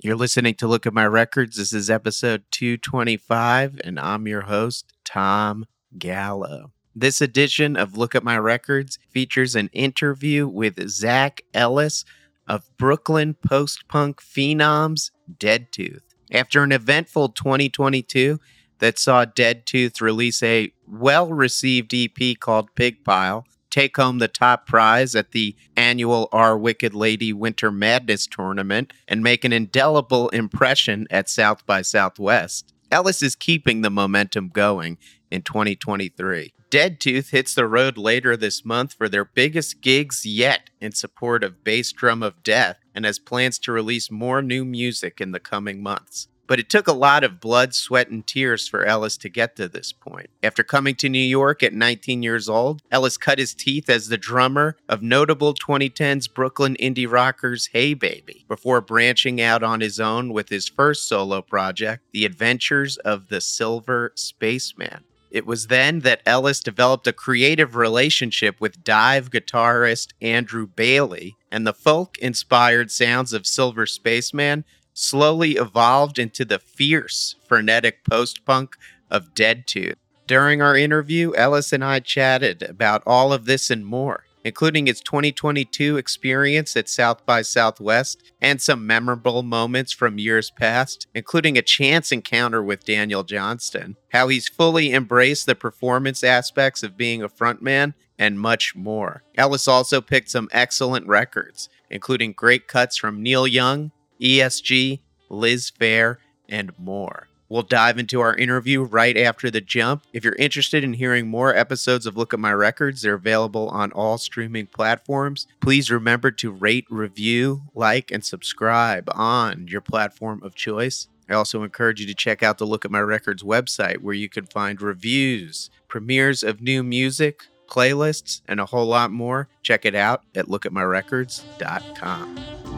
You're listening to Look at My Records. This is episode 225, and I'm your host, Tom Gallo. This edition of Look at My Records features an interview with Zach Ellis of Brooklyn post punk phenoms Dead Tooth. After an eventful 2022 that saw Dead Tooth release a well received EP called Pig Pile, take home the top prize at the annual Our Wicked Lady Winter Madness tournament, and make an indelible impression at South by Southwest. Ellis is keeping the momentum going in 2023. Dead Tooth hits the road later this month for their biggest gigs yet in support of Bass Drum of Death and has plans to release more new music in the coming months. But it took a lot of blood, sweat, and tears for Ellis to get to this point. After coming to New York at 19 years old, Ellis cut his teeth as the drummer of notable 2010s Brooklyn indie rockers Haybaby, before branching out on his own with his first solo project, The Adventures of the Silver Spaceman. It was then that Ellis developed a creative relationship with DIIV guitarist Andrew Bailey, and the folk inspired sounds of Silver Spaceman slowly evolved into the fierce, frenetic post punk of Dead Tooth. During our interview, Ellis and I chatted about all of this and more, including his 2022 experience at South by Southwest and some memorable moments from years past, including a chance encounter with Daniel Johnston, how he's fully embraced the performance aspects of being a frontman, and much more. Ellis also picked some excellent records, including great cuts from Neil Young, ESG, Liz Phair, and more. We'll dive into our interview right after the jump. If you're interested in hearing more episodes of Look at My Records, they're available on all streaming platforms. Please remember to rate, review, like, and subscribe on your platform of choice. I also encourage you to check out the Look at My Records website where you can find reviews, premieres of new music, playlists, and a whole lot more. Check it out at lookatmyrecords.com.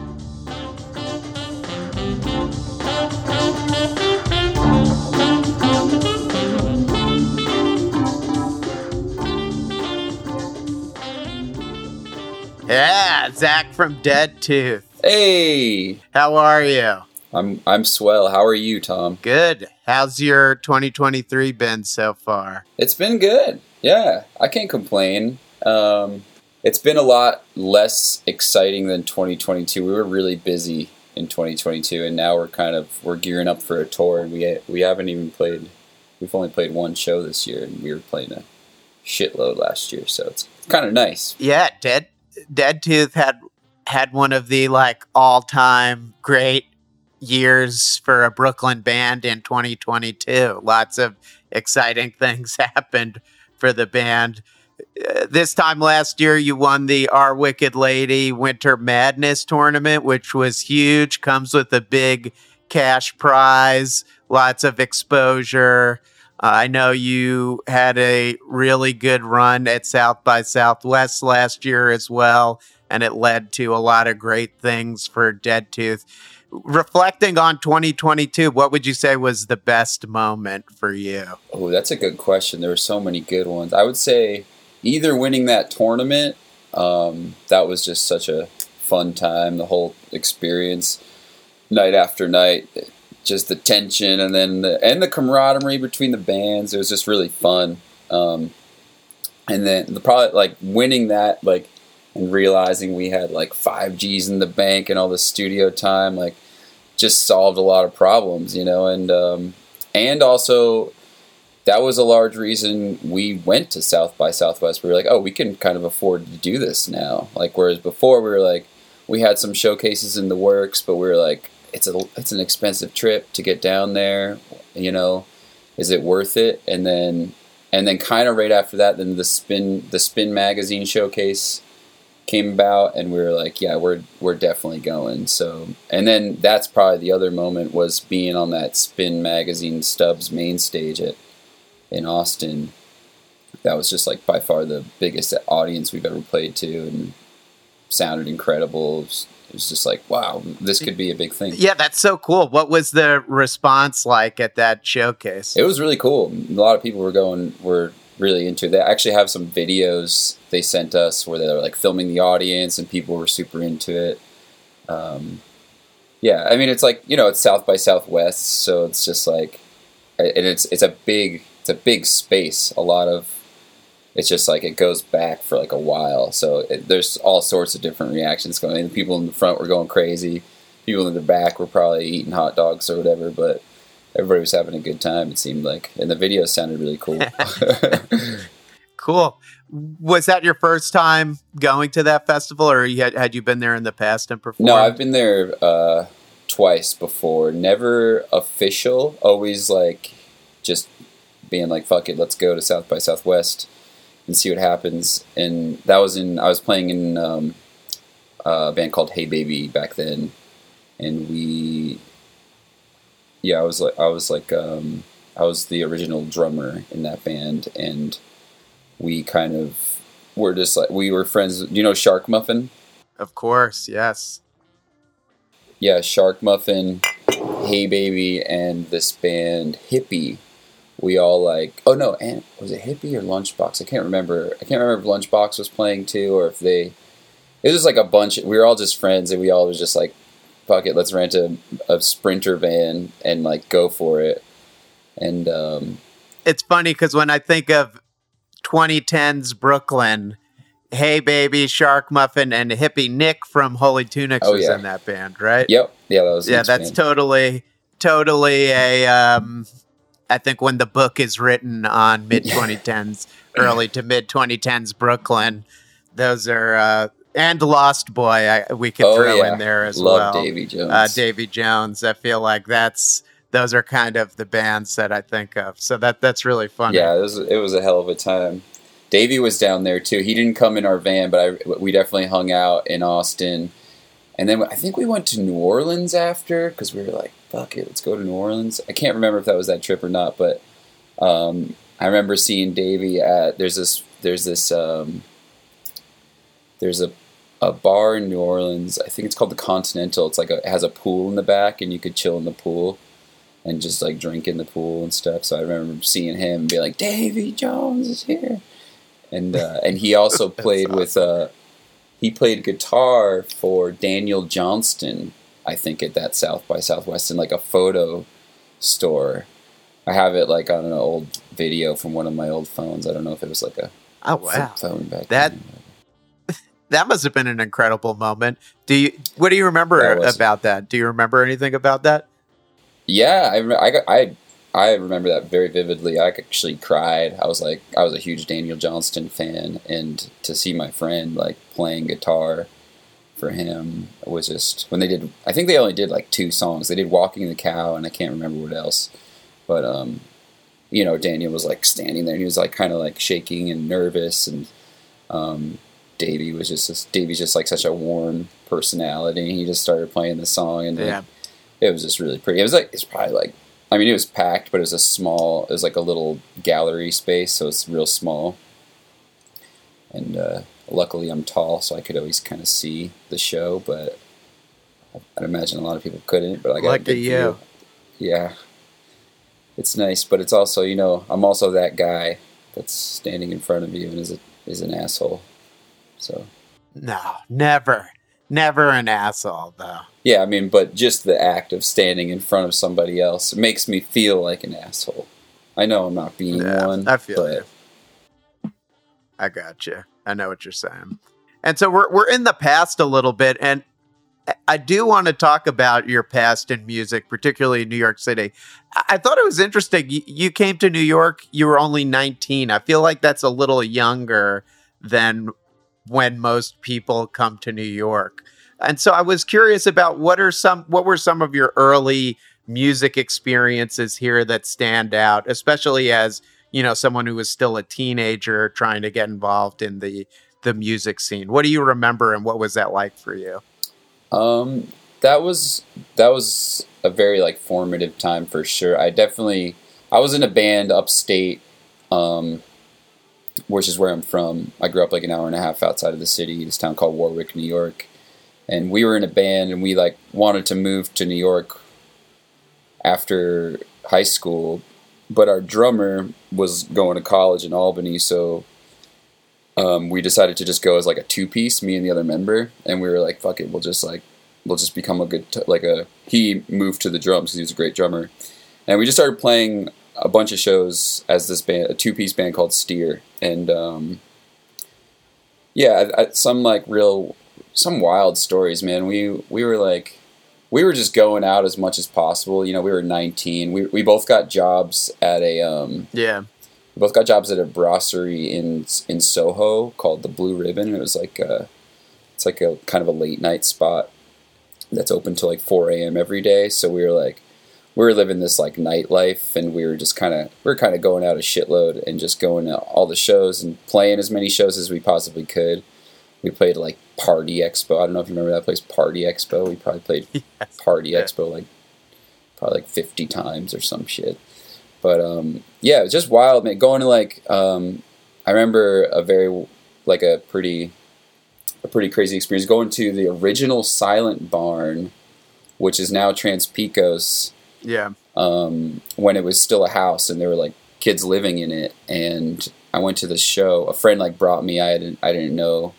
Yeah, Zach from Dead Tooth. Hey, How are you? I'm I'm swell. How are you, Tom? Good. How's your 2023 been so far? It's been good. Yeah, I can't complain. Um, it's been a lot less exciting than 2022. We were really busy in 2022, and now we're kind of we're gearing up for a tour, and we we haven't even played. We've only played one show this year, and we were playing a shitload last year, so it's kind of nice. Yeah, Dead Dead Tooth had had one of the like all-time great years for a Brooklyn band in 2022. Lots of exciting things happened for the band. Uh, this time last year, you won the Our Wicked Lady Winter Madness tournament, which was huge. Comes with a big cash prize, lots of exposure. Uh, I know you had a really good run at South by Southwest last year as well, and it led to a lot of great things for Dead Tooth. Reflecting on 2022, what would you say was the best moment for you? Oh, that's a good question. There were so many good ones. I would say either winning that tournament, um, that was just such a fun time, the whole experience, night after night, just the tension and then the, and the camaraderie between the bands. It was just really fun. Um, and then the probably like winning that like and realizing we had like five G's in the bank and all the studio time like just solved a lot of problems, you know, and um, and also that was a large reason we went to South by Southwest. We were like, oh, we can kind of afford to do this now. Like whereas before we were like, we had some showcases in the works, but we were like, it's a it's an expensive trip to get down there. You know, is it worth it? And then and then kind of right after that, then the spin the Spin magazine showcase came about, and we were like, yeah, we're we're definitely going. So and then that's probably the other moment was being on that Spin magazine Stubbs main stage at in Austin. That was just like by far the biggest audience we've ever played to, and sounded incredible. It was, was just like, wow, this could be a big thing. Yeah, that's so cool. What was the response like at that showcase? It was really cool. A lot of people were going, were really into it. They actually have some videos they sent us where they were like filming the audience and people were super into it. Um, Yeah, I mean it's like you know it's South by Southwest, so it's just like, and it's it's a big it's a big space. A lot of it's just like it goes back for like a while. So it, there's all sorts of different reactions going. The people in the front were going crazy. People in the back were probably eating hot dogs or whatever, but everybody was having a good time. It seemed like, and the video sounded really cool. cool. Was that your first time going to that festival, or had had you been there in the past and performed? No, I've been there uh, twice before. Never official. Always like just being like, "Fuck it, let's go to South by Southwest." And see what happens. And that was in I was playing in um, a band called Haybaby back then, and we yeah I was like I was like um, I was the original drummer in that band, and we kind of were just like we were friends. Do you know Shark Muffin? Of course, yes. Yeah, Shark Muffin, Haybaby, and this band Hippie we all like oh no and was it hippie or lunchbox? I can't remember. I can't remember if lunchbox was playing too or if they it was like a bunch we were all just friends and we all was just like fuck it let's rent a, a sprinter van and like go for it. And um it's funny because when i think of 2010s brooklyn Haybaby shark muffin and hippie nick from holy tunics oh, was yeah. in that band right? Yep. Yeah that was yeah that's band. totally totally a um I think when the book is written on mid 2010s, early to mid 2010s Brooklyn, those are uh, and Lost Boy. I, we could oh, throw yeah. in there as Love well. Davy Jones. Uh, Davy Jones. I feel like that's those are kind of the bands that I think of. So that that's really fun. Yeah, it was, it was a hell of a time. Davy was down there too. He didn't come in our van, but I, we definitely hung out in Austin. And then I think we went to New Orleans after because we were like, fuck it, let's go to New Orleans. I can't remember if that was that trip or not, but um, I remember seeing Davey at there's this there's this um, there's a a bar in New Orleans. I think it's called the Continental. It's like a, it has a pool in the back, and you could chill in the pool and just like drink in the pool and stuff. So I remember seeing him and be like, Davy Jones is here, and uh, and he also played awesome. with uh, he played guitar for Daniel Johnston I think at that South by Southwest in like a photo store. I have it like on an old video from one of my old phones. I don't know if it was like a oh wow phone back that. Then. That must have been an incredible moment. Do you? What do you remember that about that? Do you remember anything about that? Yeah, I, I, I, I remember that very vividly. I actually cried. I was like, I was a huge Daniel Johnston fan, and to see my friend like playing guitar for him was just when they did. I think they only did like two songs. They did "Walking the Cow" and I can't remember what else. But um, you know, Daniel was like standing there and he was like kind of like shaking and nervous, and um, Davey was just this, Davey's just like such a warm personality. He just started playing the song and yeah. it, it was just really pretty. It was like it's probably like I mean it was packed, but it was a small. It was like a little gallery space, so it's real small. And uh, luckily I'm tall, so I could always kind of see the show. But I'd imagine a lot of people couldn't. But I got Lucky. View. Yeah, it's nice, but it's also you know I'm also that guy that's standing in front of you and is a, is an asshole. So no, never, never an asshole though. Yeah, I mean, but just the act of standing in front of somebody else makes me feel like an asshole. I know I'm not being yeah, one. I feel but, you. I got you. I know what you're saying. And so we're we're in the past a little bit, and I do want to talk about your past in music, particularly in New York City. I thought it was interesting. You, came to New York. You were only 19. I feel like that's a little younger than when most people come to New York. And so I was curious about what are some what were some of your early music experiences here that stand out, especially as you know someone who was still a teenager trying to get involved in the the music scene. What do you remember and what was that like for you? Um that was that was a very like formative time for sure. I definitely i was in a band upstate um which is where i'm from. I grew up like an hour and a half outside of the city this town called warwick new york. And we were in a band and we like wanted to move to new york after high school but our drummer was going to college in Albany, so um, we decided to just go as like a two piece, me and the other member, and we were like, "Fuck it, we'll just like we'll just become a good t- like a he moved to the drums because he was a great drummer, and we just started playing a bunch of shows as this band, a two piece band called Steer, and um, yeah, I, I, some like real some wild stories, man. We we were like we were just going out as much as possible. You know, we were 19. We we both got jobs at a um, yeah. We both got jobs at a brasserie in in Soho called the Blue Ribbon. It was like a, it's like a kind of a late night spot that's open till like 4 a.m. every day. So we were like, we were living this like nightlife, and we were just kind of we were kind of going out a shitload and just going to all the shows and playing as many shows as we possibly could. We played like Party Expo. I don't know if you remember that place, Party Expo. We probably played yes. Party yeah. Expo like probably like 50 times or some shit. But um, yeah, it was just wild, man. Going to like, um, I remember a very like a pretty a pretty crazy experience going to the original Silent Barn, which is now Trans-Pecos. Yeah. Um, when it was still a house and there were like kids living in it, and I went to the show. A friend like brought me. I didn't. I didn't know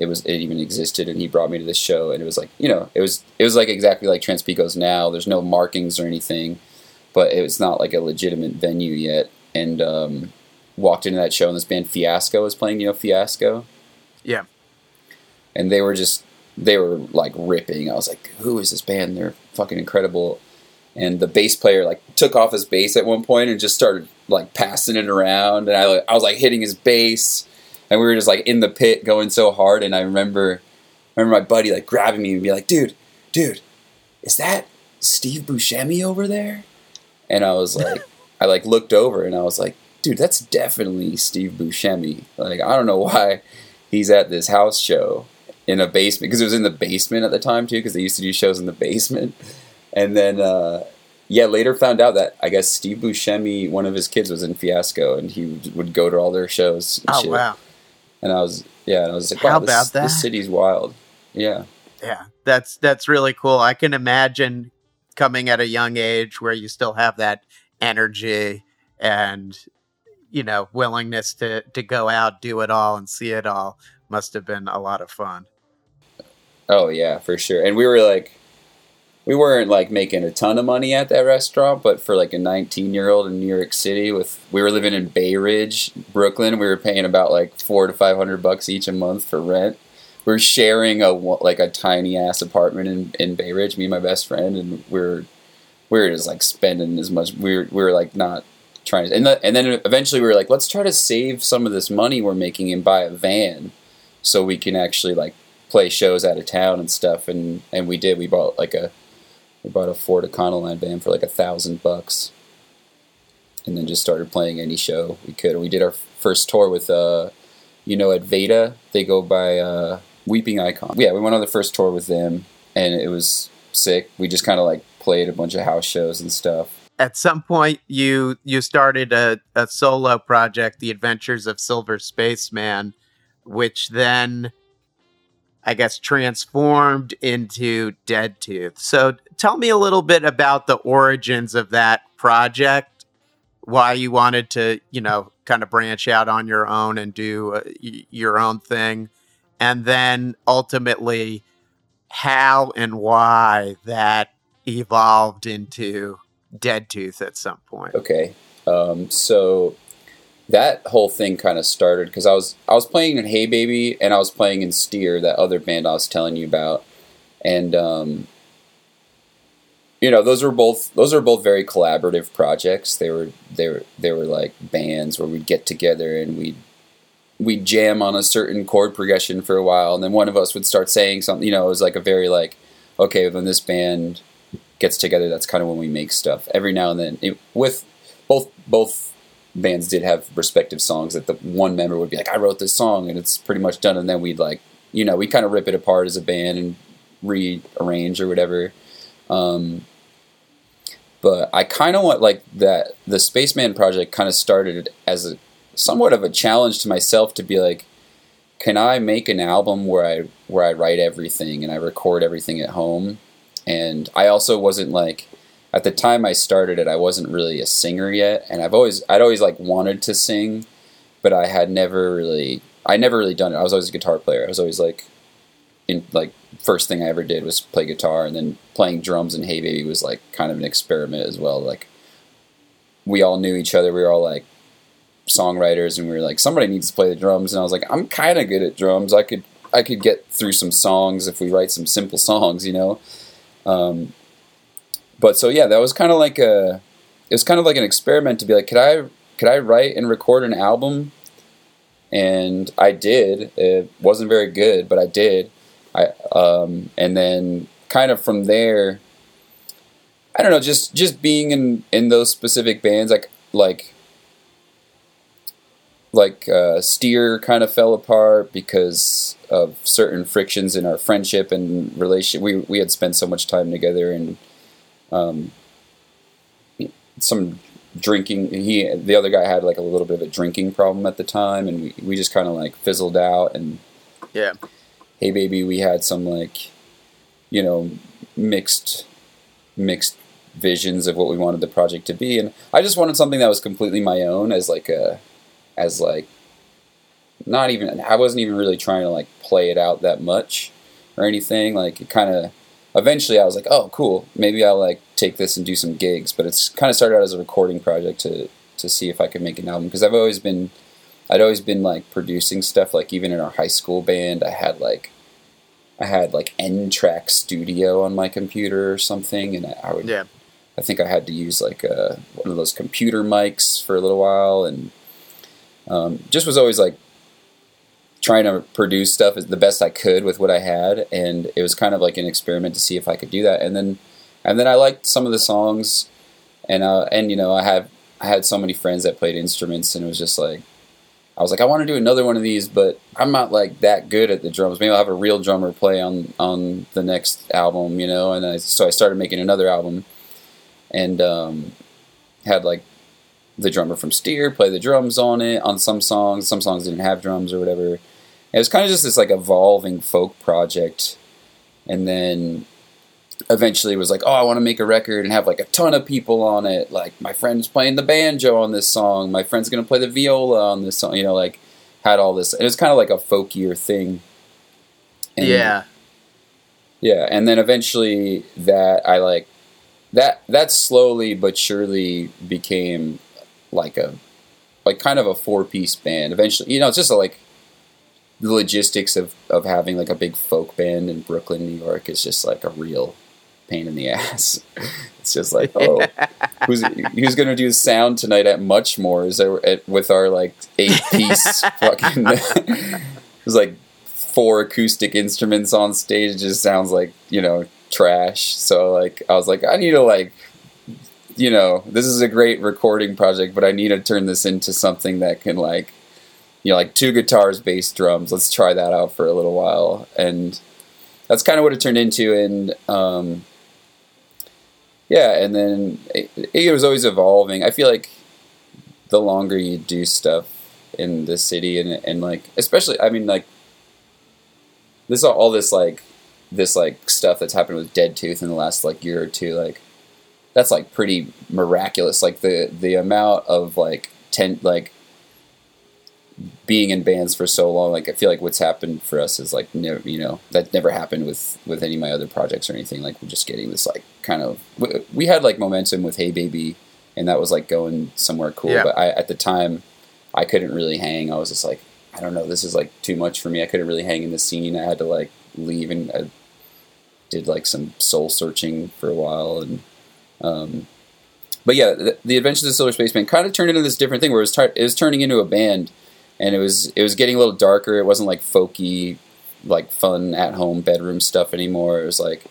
it was it even existed, and he brought me to this show, and it was like you know it was it was like exactly like Trans-Pecos now. There's no markings or anything but it was not like a legitimate venue yet. And um, walked into that show, and this band Fiasco was playing. You know Fiasco? Yeah. And they were just they were like ripping. I was like, who is this band? They're fucking incredible. And the bass player like took off his bass at one point and just started like passing it around. And I I was like hitting his bass, and we were just like in the pit going so hard. And I remember I remember my buddy like grabbing me and be like, dude, dude, is that Steve Buscemi over there? and I was like, I like looked over and I was like, dude, that's definitely Steve Buscemi. Like, I don't know why he's at this house show in a basement because it was in the basement at the time too because they used to do shows in the basement. And then, uh, yeah, later found out that I guess Steve Buscemi, one of his kids, was in Fiasco, and he would go to all their shows. oh shit. wow! And I was, yeah, and I was like, wow, How this, about that? this city's wild. Yeah, Yeah, that's that's really cool. I can imagine coming at a young age where you still have that energy and you know willingness to to go out do it all and see it all must have been a lot of fun oh yeah for sure and we were like we weren't like making a ton of money at that restaurant but for like a 19 year old in new york city with we were living in bay ridge brooklyn we were paying about like four to five hundred bucks each a month for rent we are sharing a like a tiny ass apartment in, in bay ridge me and my best friend and we we're we were just like spending as much. We were we were like not trying to, and the, and then eventually we were like, let's try to save some of this money we're making and buy a van, so we can actually like play shows out of town and stuff. And and we did. We bought like a we bought a Ford Econoline van for like a thousand bucks, and then just started playing any show we could. We did our first tour with uh, you know, at Veda they go by uh, Weeping Icon. Yeah, we went on the first tour with them, and it was sick. We just kind of like played a bunch of house shows and stuff. At some point, you you started a, a solo project, The Adventures of Silver Spaceman, which then, I guess, transformed into Dead Tooth. So, tell me a little bit about the origins of that project, why you wanted to, you know, kind of branch out on your own and do uh, y- your own thing, and then ultimately how and why that evolved into Dead Tooth at some point. Okay, um, so that whole thing kind of started because I was I was playing in Haybaby and I was playing in Steer, that other band I was telling you about, and um, you know those were both those are both very collaborative projects. They were they were they were like bands where we'd get together and we'd we'd jam on a certain chord progression for a while, and then one of us would start saying something. You know, it was like a very like okay, when this band gets together, that's kind of when we make stuff. Every now and then, it, with both both bands did have respective songs that the one member would be like, "I wrote this song," and it's pretty much done, and then we'd like, you know, we kind of rip it apart as a band and rearrange or whatever. Um, but I kind of want like that. The Spaceman project kind of started as a somewhat of a challenge to myself to be like, can I make an album where I where I write everything and I record everything at home and I also wasn't like at the time I started it, I wasn't really a singer yet, and I've always I'd always like wanted to sing, but I had never really I never really done it. I was always a guitar player. I was always like in like first thing I ever did was play guitar, and then playing drums and Haybaby was like kind of an experiment as well. Like we all knew each other. We were all like songwriters, and we were like, somebody needs to play the drums. And I was like, I'm kind of good at drums. I could I could get through some songs if we write some simple songs, you know. Um, but so yeah, that was kind of like a it was kind of like an experiment to be like, could I could I write and record an album? And I did. It wasn't very good, but I did. I um, and then kind of from there, I don't know, just just being in in those specific bands, like like like uh, Steer kind of fell apart because of certain frictions in our friendship and relationship. We we had spent so much time together and um, some drinking. He the other guy had like a little bit of a drinking problem at the time, and we we just kind of like fizzled out. And yeah, Haybaby, we had some like you know mixed mixed visions of what we wanted the project to be, and I just wanted something that was completely my own as like a as like not even I wasn't even really trying to like play it out that much or anything. Like it kind of eventually I was like, oh, cool. Maybe I'll like take this and do some gigs. But it's kind of started out as a recording project to to see if I could make an album because I've always been I'd always been like producing stuff. Like even in our high school band, I had like I had like N-Track Studio on my computer or something, and I, would yeah. I think I had to use like a, uh, one of those computer mics for a little while, and um, just was always like trying to produce stuff as the best I could with what I had, and it was kind of like an experiment to see if I could do that. And then, and then I liked some of the songs, and uh, and you know I had I had so many friends that played instruments, and it was just like I was like I want to do another one of these, but I'm not like that good at the drums. Maybe I'll have a real drummer play on on the next album, you know. And I, so I started making another album, and um, had like the drummer from Steer play the drums on it on some songs. Some songs didn't have drums or whatever. It was kind of just this like evolving folk project, and then eventually was like, oh, I want to make a record and have like a ton of people on it. Like my friend's playing the banjo on this song. My friend's gonna play the viola on this song. You know, like had all this. It was kind of like a folkier thing. And, yeah. Yeah, and then eventually that I like that that slowly but surely became like a like kind of a four piece band. Eventually, you know, it's just a, like the logistics of of having like a big folk band in Brooklyn, New York is just like a real pain in the ass. It's just like, oh, who's who's gonna do sound tonight at Muchmore? Is there at, with our like eight piece fucking? There's like four acoustic instruments on stage. It just sounds like you know trash. So like, I was like, I need to like you know, this is a great recording project, but I need to turn this into something that can like, you know, like two guitars, bass, drums. Let's try that out for a little while, and that's kind of what it turned into. And um, yeah, and then it, it was always evolving. I feel like the longer you do stuff in the city, and and like especially, I mean, like this all this like this like stuff that's happened with Dead Tooth in the last like year or two, like that's like pretty miraculous. Like the the amount of like ten like being in bands for so long. Like I feel like what's happened for us is like never you know that never happened with with any of my other projects or anything. Like we're just getting this like kind of we, we had like momentum with Haybaby, and that was like going somewhere cool. Yeah. But I at the time I couldn't really hang. I was just like I don't know. This is like too much for me. I couldn't really hang in the scene. I had to like leave and I did like some soul searching for a while and um, but yeah, the, the, Adventures of Silver Spaceman kind of turned into this different thing where it was, it was turning into a band, and it was it was getting a little darker. It wasn't like folky, like fun at home bedroom stuff anymore. It was like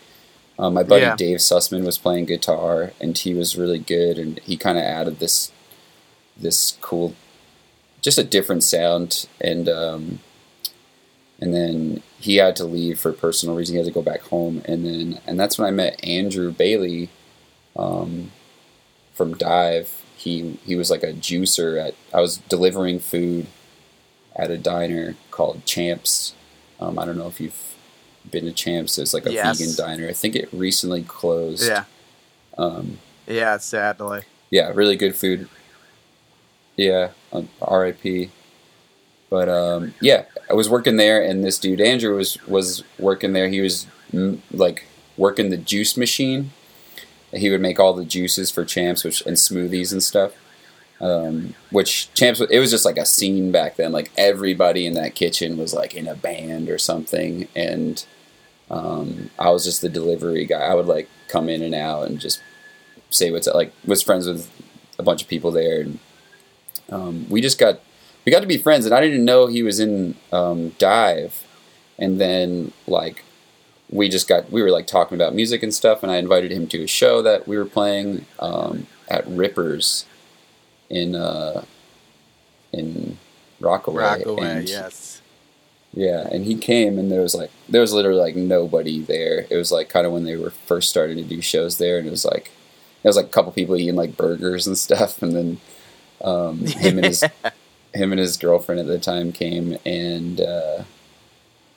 um, my buddy yeah. Dave Sussman was playing guitar, and he was really good, and he kind of added this this cool, just a different sound, and um, and then he had to leave for personal reasons. He had to go back home, and then and that's when I met Andrew Bailey um, from DIIV. He he was like a juicer at. I was delivering food at a diner called Champs. Um, I don't know if you've been to Champs. It's like a yes. vegan diner. I think it recently closed. Yeah. Um, yeah, sadly. Yeah, really good food. Yeah, um, R.I.P. But um, yeah, I was working there, and this dude Andrew was was working there. He was mm, like working the juice machine. He would make all the juices for champs, which and smoothies and stuff. Um, which champs, it was just like a scene back then. Like everybody in that kitchen was like in a band or something, and um, I was just the delivery guy. I would like come in and out and just say what's like was friends with a bunch of people there, and um, we just got we got to be friends. And I didn't know he was in um, DIIV, and then like we just got we were like talking about music and stuff, and I invited him to a show that we were playing um, at Rippers in uh, in Rockaway. Rockaway, and, yes. Yeah, and he came, and there was like there was literally like nobody there. It was like kind of when they were first starting to do shows there, and it was like there was like a couple people eating like burgers and stuff, and then um, him and his him and his girlfriend at the time came, and uh,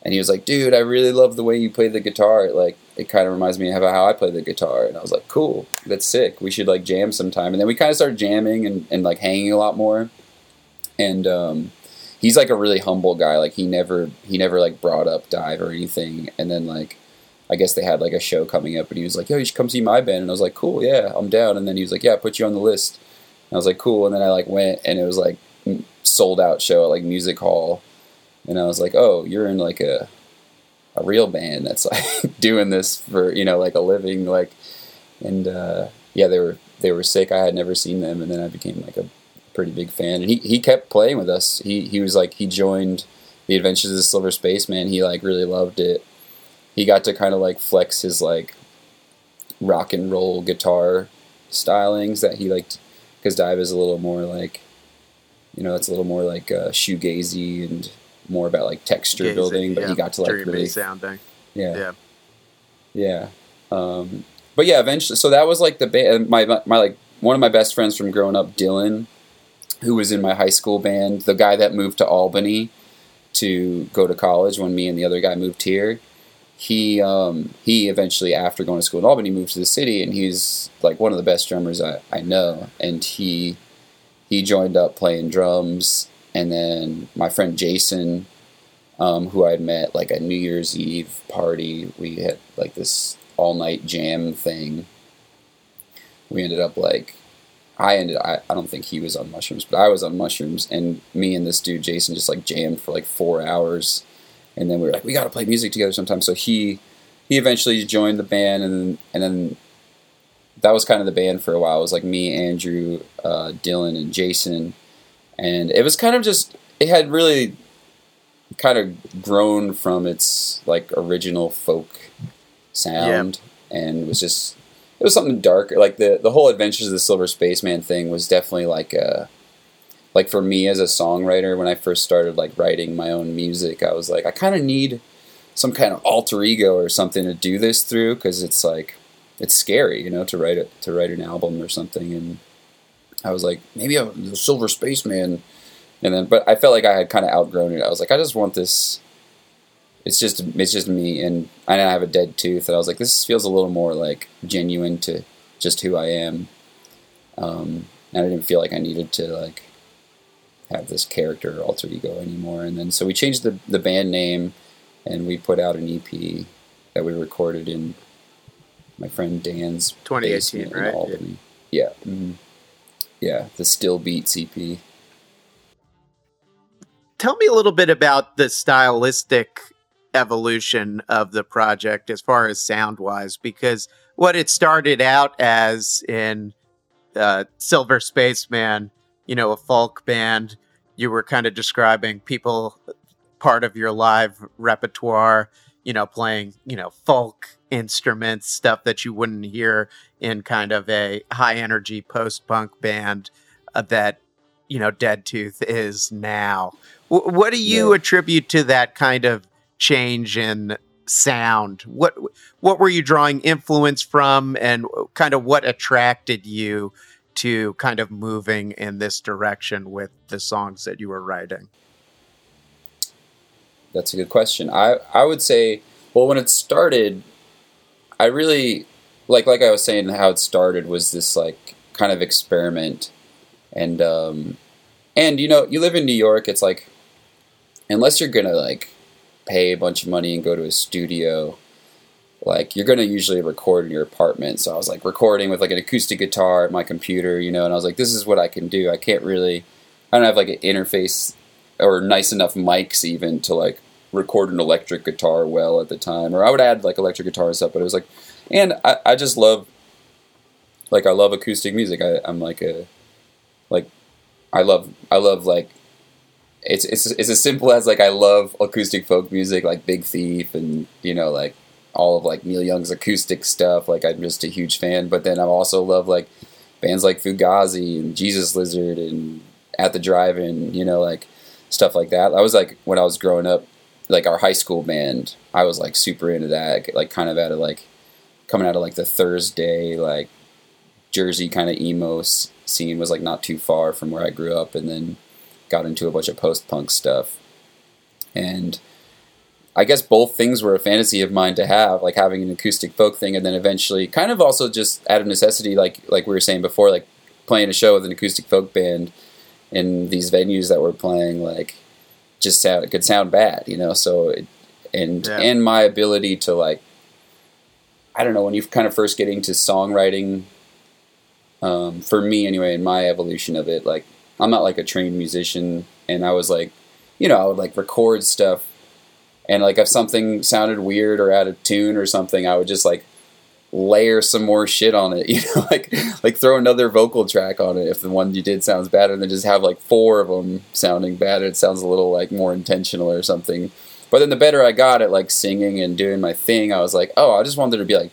and he was like, "Dude, I really love the way you play the guitar. Like it kind of reminds me of how I play the guitar." And I was like, "Cool, that's sick. We should like jam sometime." And then we kind of started jamming and, and like hanging a lot more, and um, he's like a really humble guy. Like he never he never like brought up DIIV or anything. And then like I guess they had like a show coming up, and he was like, "Yo, you should come see my band." And I was like, "Cool, yeah, I'm down." And then he was like, "Yeah, put you on the list." And I was like, "Cool." And then I like went, and it was like sold out show at like Music Hall, and I was like, "Oh, you're in like a a real band that's like doing this for you know like a living like." And uh, yeah, they were they were sick. I had never seen them, and then I became like a pretty big fan. And he, he kept playing with us. He he was like he joined the Adventures of the Silver Spaceman. He like really loved it. He got to kind of like flex his like rock and roll guitar stylings that he liked because DIIV is a little more like you know it's a little more like uh, shoegazy and more about like texture building. But yeah. he got to like Dreamy really sounding. yeah Yeah. yeah. Um, but yeah, eventually, so that was like the band. My, my my like one of my best friends from growing up, Dylan, who was in my high school band, the guy that moved to Albany to go to college when me and the other guy moved here. He um, he eventually, after going to school in Albany, moved to the city, and he's like one of the best drummers I, I know. And he he joined up playing drums, and then my friend Jason, um, who I'd met like a New Year's Eve party, we had like this all night jam thing. We ended up like I ended I, I don't think he was on mushrooms, but I was on mushrooms and me and this dude Jason just like jammed for like four hours and then we were like, We gotta play music together sometime. So he he eventually joined the band and and then that was kind of the band for a while. It was like me, Andrew, uh, Dylan and Jason. And it was kind of just it had really kind of grown from its like original folk sound and was just it was something darker. Like the the whole Adventures of the Silver Spaceman thing was definitely like a like for me as a songwriter when I first started like writing my own music, I was like I kind of need some kind of alter ego or something to do this through because it's like it's scary, you know, to write it to write an album or something. And I was like maybe I'm the Silver Spaceman, and then but I felt like I had kind of outgrown it. I was like I just want this it's just it's just me and I have a dead tooth and I was like this feels a little more like genuine to just who I am um, and I didn't feel like I needed to like have this character or alter ego anymore and then so we changed the the band name and we put out an EP that we recorded in my friend Dan's 2018, basement in right? Albany yeah mhm. Yeah the Still Beats E EP Tell me a little bit about the stylistic evolution of the project as far as sound wise, because what it started out as in uh, Silver Spaceman, you know, a folk band, you were kind of describing people, part of your live repertoire, you know, playing, you know, folk instruments, stuff that you wouldn't hear in kind of a high energy post punk band uh, that, you know, Dead Tooth is now. W- what do you Yeah. attribute to that kind of change in sound? What what were you drawing influence from, and kind of what attracted you to kind of moving in this direction with the songs that you were writing? That's a good question. I I would say, well, when it started, I really like like I was saying how it started was this like kind of experiment, and um, and you know you live in New York, it's like unless you're gonna like pay a bunch of money and go to a studio, like you're gonna usually record in your apartment. So I was like recording with like an acoustic guitar at my computer, you know, and I was like, this is what I can do. I can't really, I don't have like an interface or nice enough mics even to like record an electric guitar well at the time. Or I would add like electric guitar and stuff, but it was like, and I, I just love, like I love acoustic music. I, I'm like a, like, I love I love like it's it's it's as simple as like I love acoustic folk music like Big Thief and you know like all of like Neil Young's acoustic stuff. Like I'm just a huge fan. But then I also love like bands like Fugazi and Jesus Lizard and At the Drive-In, you know, like stuff like that. I was like when I was growing up, like our high school band, I was like super into that. Like kind of out of like coming out of like the Thursday like Jersey kind of emo scene was like not too far from where I grew up, and then got into a bunch of post punk stuff. And I guess both things were a fantasy of mine to have, like having an acoustic folk thing, and then eventually, kind of also just out of necessity, like like we were saying before, like playing a show with an acoustic folk band in these venues that we're playing, like just sound, it could sound bad, you know. So, it, and yeah. and my ability to like, I don't know, when you kind of first getting to songwriting, um, for me anyway, in my evolution of it, like I'm not like a trained musician, and I was like, you know, I would like record stuff and like if something sounded weird or out of tune or something, I would just like layer some more shit on it. You know, like like throw another vocal track on it if the one you did sounds bad, and then just have like four of them sounding bad. It sounds a little like more intentional or something. But then the better I got at like singing and doing my thing, I was like, oh, I just wanted to be like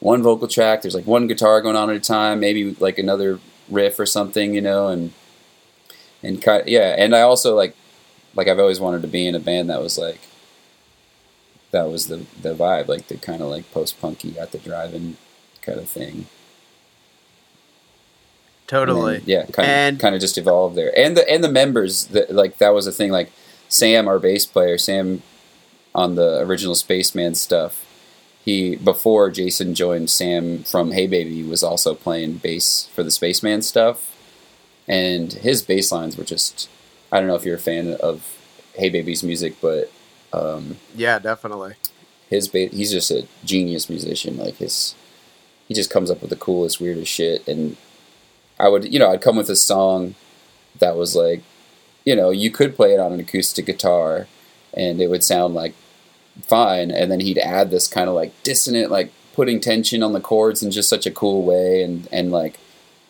one vocal track. There's like one guitar going on at a time, maybe like another riff or something, you know, and and kind yeah. And I also like like I've always wanted to be in a band that was like that was the the vibe, like the kind of like post punky at the drive-in kind of thing. Totally. Then, yeah, kind of kind of just evolved there, and the and the members that like that was a thing. Like Sam, our bass player, Sam, on the original Spaceman stuff. He before Jason joined Sam from Haybaby was also playing bass for the Spaceman stuff, and his bass lines were just. I don't know if you're a fan of Haybaby's music, but um, yeah, definitely. His ba- he's just a genius musician. Like his, he just comes up with the coolest, weirdest shit. And I would, you know, I'd come with a song that was like, you know, you could play it on an acoustic guitar, and it would sound like fine. And then he'd add this kind of like dissonant, like putting tension on the chords in just such a cool way, and and like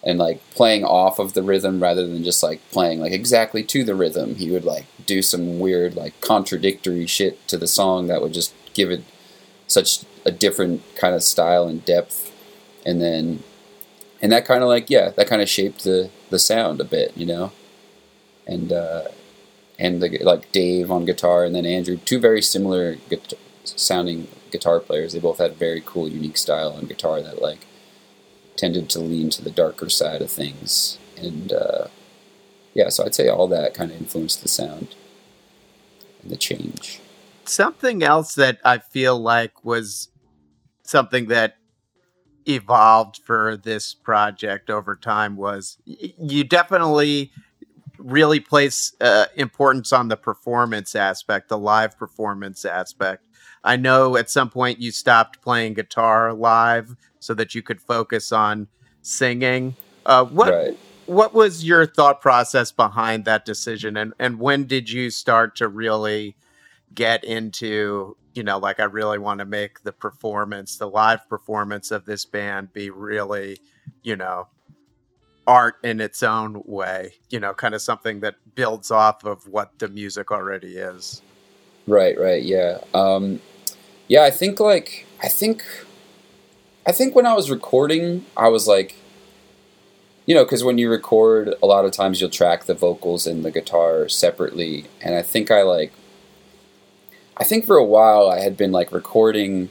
and like playing off of the rhythm rather than just like playing like exactly to the rhythm. He would like do some weird like contradictory shit to the song that would just give it such a different kind of style and depth. And then and that kind of like yeah, that kind of shaped the the sound a bit, you know. And uh and the like Dave on guitar and then Andrew, two very similar sounding guitar players. They both had very cool unique style on guitar that like tended to lean to the darker side of things. And uh, yeah, so I'd say all that kind of influenced the sound and the change. Something else that I feel like was something that evolved for this project over time was you definitely really place uh, importance on the performance aspect, the live performance aspect. I know at some point you stopped playing guitar live so that you could focus on singing. Uh, what right. what was your thought process behind that decision, and and when did you start to really get into you know like I really want to make the performance, the live performance of this band be really you know art in its own way, you know, kind of something that builds off of what the music already is. Right, right, yeah. Um, yeah, I think like I think I think when I was recording, I was like, you know, because when you record, a lot of times you'll track the vocals and the guitar separately, and I think I like, I think for a while I had been like recording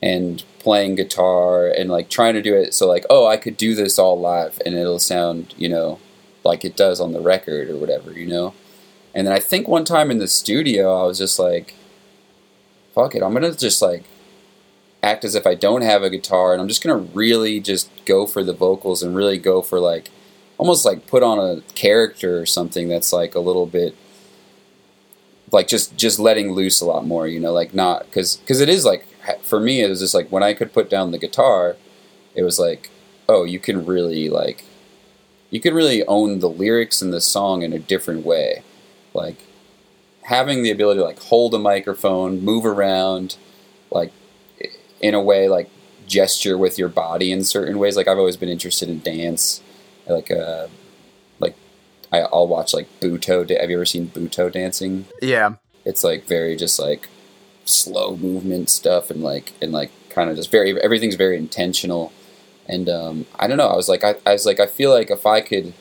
and playing guitar and like trying to do it so like oh I could do this all live and it'll sound you know like it does on the record or whatever you know and then I think one time in the studio I was just like fuck it I'm gonna just like act as if I don't have a guitar and I'm just gonna really just go for the vocals and really go for like almost like put on a character or something that's like a little bit like just just letting loose a lot more you know like not because because it is like for me, it was just like when I could put down the guitar, it was like, oh, you can really like, you can really own the lyrics and the song in a different way, like having the ability to like hold a microphone, move around, like in a way like gesture with your body in certain ways. Like I've always been interested in dance, like uh, like I, I'll watch like Butoh. Da- Have you ever seen Butoh dancing? Yeah. It's like very just like slow movement stuff and like and like kind of just very everything's very intentional. And um, I don't know. I was like I, I was like I feel like if I could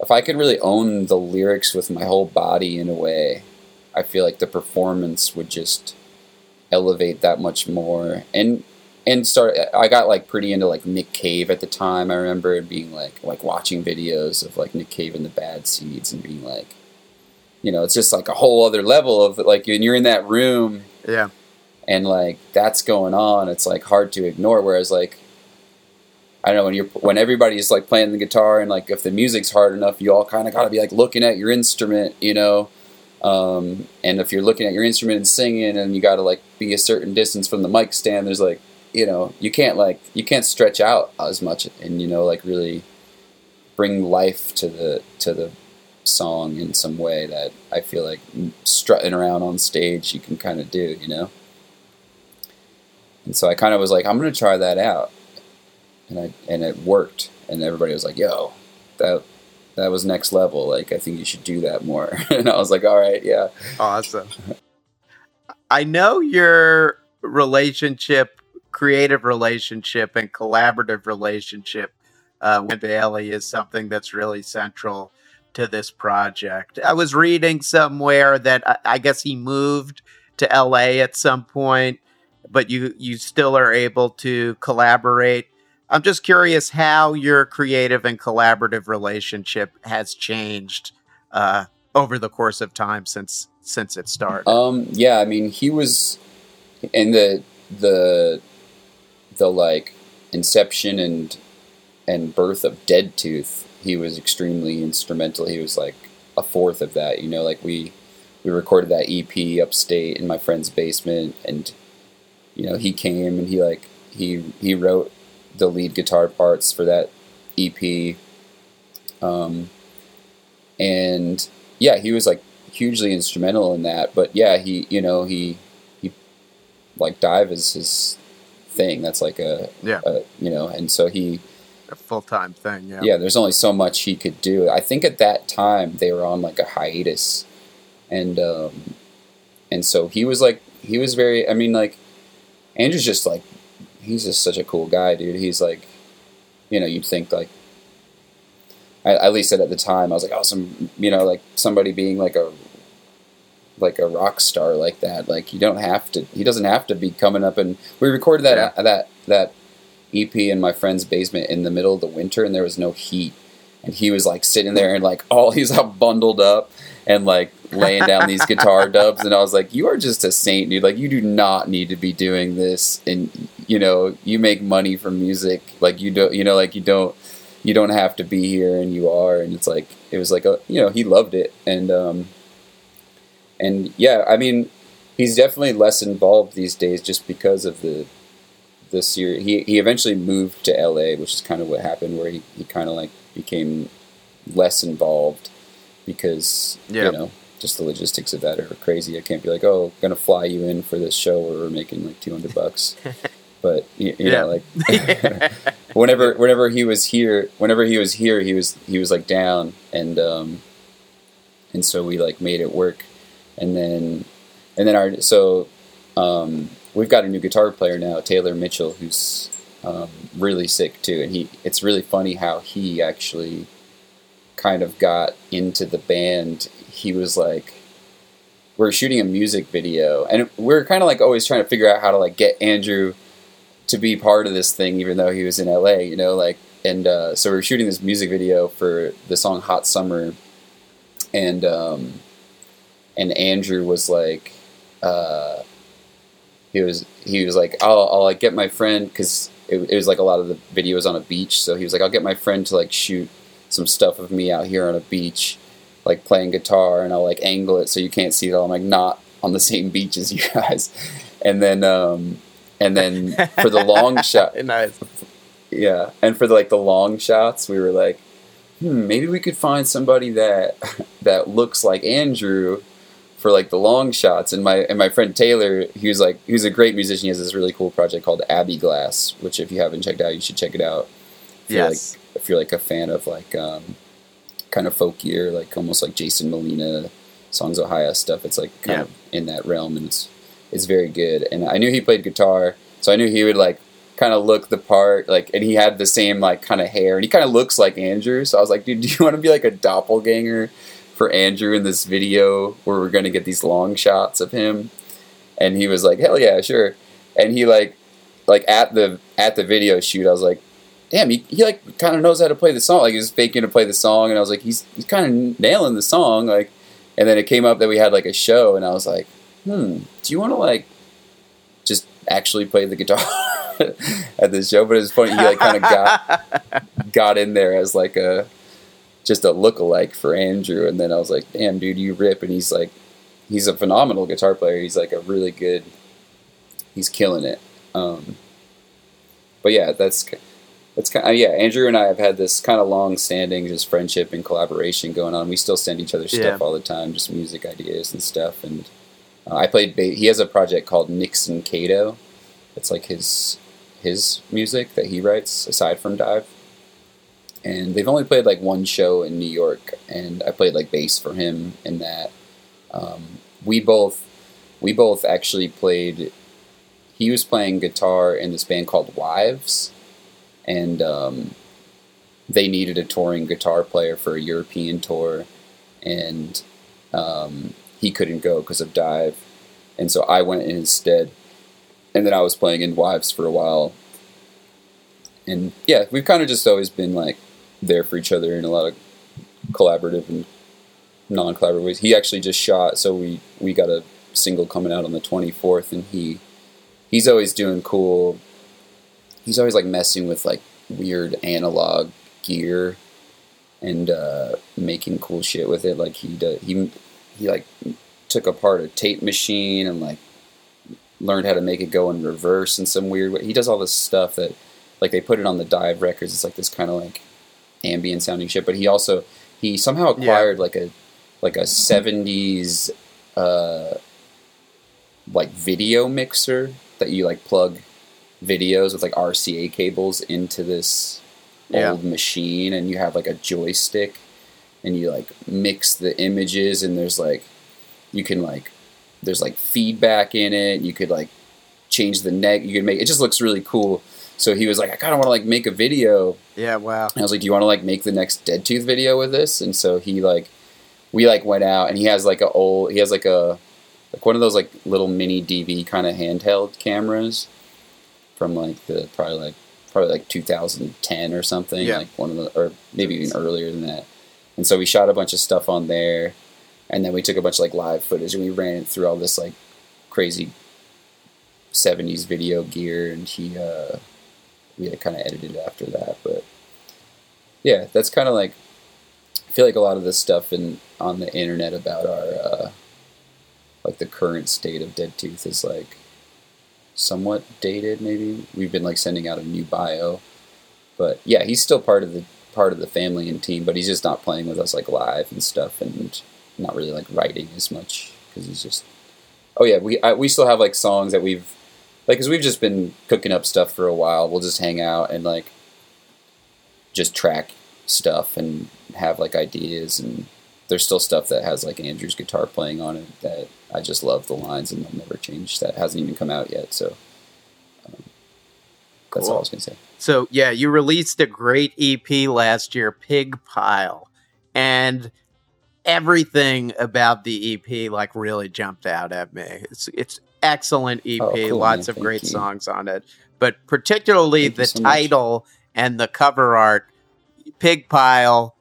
if I could really own the lyrics with my whole body in a way, I feel like the performance would just elevate that much more. And and start I got like pretty into like Nick Cave at the time. I remember being like like watching videos of like Nick Cave and the Bad Seeds and being like you know, it's just like a whole other level of like when you're in that room Yeah. and like that's going on, it's like hard to ignore. Whereas like I don't know when you're when everybody's like playing the guitar and like if the music's hard enough, you all kind of got to be like looking at your instrument, you know. Um, and if you're looking at your instrument and singing, and you got to like be a certain distance from the mic stand, there's like you know you can't like you can't stretch out as much and you know like really bring life to the to the song in some way that I feel like strutting around on stage you can kind of do, you know. And so I kind of was like, I'm gonna try that out, and I and it worked, and everybody was like, Yo, that that was next level. Like I think you should do that more. and I was like, All right, yeah. Awesome. I know your relationship, creative relationship, and collaborative relationship uh, with Bailey is something that's really central to this project. I was reading somewhere that I, I guess he moved to LA at some point, but you you still are able to collaborate. I'm just curious how your creative and collaborative relationship has changed uh, over the course of time since since it started. Um, yeah, I mean, he was in the the the like inception and and birth of Dead Tooth. He was extremely instrumental. He was like a fourth of that. You know, like we we recorded that EP upstate in my friend's basement, and you know he came and he like he he wrote the lead guitar parts for that EP. Um, and yeah, he was like hugely instrumental in that. But yeah, he you know he he like DIIV is his thing. That's like a Yeah. a, you know, and so he a full time thing. Yeah. yeah, there's only so much he could do. I think at that time they were on like a hiatus, and um, and so he was like he was very. I mean, like Andrew's just like he's just such a cool guy, dude. He's like, you know, you'd think like. I, at least at the time, I was like, oh, some, you know, like somebody being like a, like a rock star like that. Like you don't have to. He doesn't have to be coming up and we recorded that that that EP in my friend's basement in the middle of the winter, and there was no heat. And he was like sitting there and like all he's all bundled up and like laying down these guitar dubs. And I was like, "You are just a saint, dude. Like you do not need to be doing this. And you know, you make money from music. Like you don't, you know, like you don't, you don't have to be here, and you are. And it's like it was like a, you know, he loved it. And um, and yeah, I mean, he's definitely less involved these days just because of the the series. He he eventually moved to L.A., which is kind of what happened, where he, he kind of like became less involved because Yeah. you know just the logistics of that are crazy. I can't be like, oh, gonna fly you in for this show where we're making like two hundred bucks. But you, you Yeah. know, like whenever whenever he was here, whenever he was here, he was he was like down, and um, and so we like made it work, and then and then our so um, we've got a new guitar player now, Taylor Mitchell, who's um, really sick too, and he it's really funny how he actually kind of got into the band. He was like we are shooting a music video, and we are kind of like always trying to figure out how to like get Andrew to be part of this thing, even though he was in LA, you know, like, and uh, so we are shooting this music video for the song "Hot Summer," and um, and Andrew was like, uh, he was he was like, I'll I'll like get my friend because it, it was like a lot of the videos on a beach, so he was like, I'll get my friend to like shoot some stuff of me out here on a beach, like playing guitar, and I'll like angle it so you can't see all. I'm like not on the same beach as you guys, and then um, And then for the long shot, nice. yeah, and for the, like the long shots, we were like, hmm, maybe we could find somebody that that looks like Andrew for like the long shots. And my and my friend Taylor, he was like, he was a great musician. He has this really cool project called Abbey Glass, which if you haven't checked out, you should check it out. If you're, Yes. like if you're like a fan of like um, kind of folkier, like almost like Jason Molina, Songs Ohia stuff, it's like kind Yeah. of in that realm, and it's it's very good. And I knew he played guitar, so I knew he would like kind of look the part, like, and he had the same like kind of hair, and he kind of looks like Andrew. So I was like, dude, do you want to be like a doppelganger for Andrew in this video where we're gonna get these long shots of him? And he was like, hell yeah, sure. And he like, like at the at the video shoot, I was like, damn, he, he like kind of knows how to play the song. Like he was faking to play the song, and I was like, he's he's kind of nailing the song. Like, and then it came up that we had like a show, and I was like, hmm, do you want to like just actually play the guitar at this show? But it's funny, he like kind of got got in there as like a just a look-alike for Andrew, and then I was like, damn, dude, you rip, and he's like, he's a phenomenal guitar player. He's like a really good, he's killing it. Um, but yeah, that's that's kind of, yeah. Andrew and I have had this kind of long-standing just friendship and collaboration going on. We still send each other stuff Yeah. all the time, just music ideas and stuff. And uh, I played. Ba- he has a project called Nixon Cato. It's like his his music that he writes aside from DIIV. And they've only played like one show in New York, and I played like bass for him in that. Um, we both we both actually played. He was playing guitar in this band called Wives, and um, they needed a touring guitar player for a European tour, and um, he couldn't go because of DIIV, and so I went in instead, and then I was playing in Wives for a while, and yeah, we've kind of just always been like there for each other in a lot of collaborative and non-collaborative ways. He actually just shot, so we we got a single coming out on the twenty fourth, and he he's always doing cool. He's always like messing with like weird analog gear and uh, making cool shit with it. Like he does, he he like took apart a tape machine and like learned how to make it go in reverse in some weird way. He does all this stuff that like they put it on the DIIV records. It's like this kind of like ambient sounding shit. But he also he somehow Yeah. acquired like a like a seventies uh, like video mixer that you like plug videos with like RCA cables into this Yeah. old machine and you have like a joystick and you like mix the images and there's like you can like there's like feedback in it you could like change the neck you could make it just looks really cool so he was like i kind of want to like make a video Yeah, wow. and I was like, "Do you want to like make the next Dead Tooth video with this?" And so he like, we like went out, and he has like a old, he has like a, like one of those like little mini DV kind of handheld cameras from like the probably like probably like 2010 or something, Yeah. like one of the, or maybe even earlier than that. And so we shot a bunch of stuff on there, and then we took a bunch of like live footage, and we ran it through all this like crazy 70s video gear, and he. uh we had kind of edited after that, but yeah, that's kind of like I feel like a lot of this stuff in on the internet about our uh, like the current state of Dead Tooth is like somewhat dated. Maybe we've been like sending out a new bio, but yeah, he's still part of the part of the family and team, but he's just not playing with us like live and stuff, and not really like writing as much because he's just. Oh yeah, we I, we still have like songs that we've like because we've just been cooking up stuff for a while. We'll just hang out and like just track stuff and have like ideas and there's still stuff that has like Andrew's guitar playing on it that I just love the lines and they'll never change. That hasn't even come out yet, so that's Cool. all I was gonna say. So yeah, you released a great EP last year, Pig Pile, and everything about the EP like really jumped out at me. It's it's excellent EP, Oh, cool, lots man. of Thank great you. songs on it, but particularly Thank the so much. title and the cover art, Pig Pile,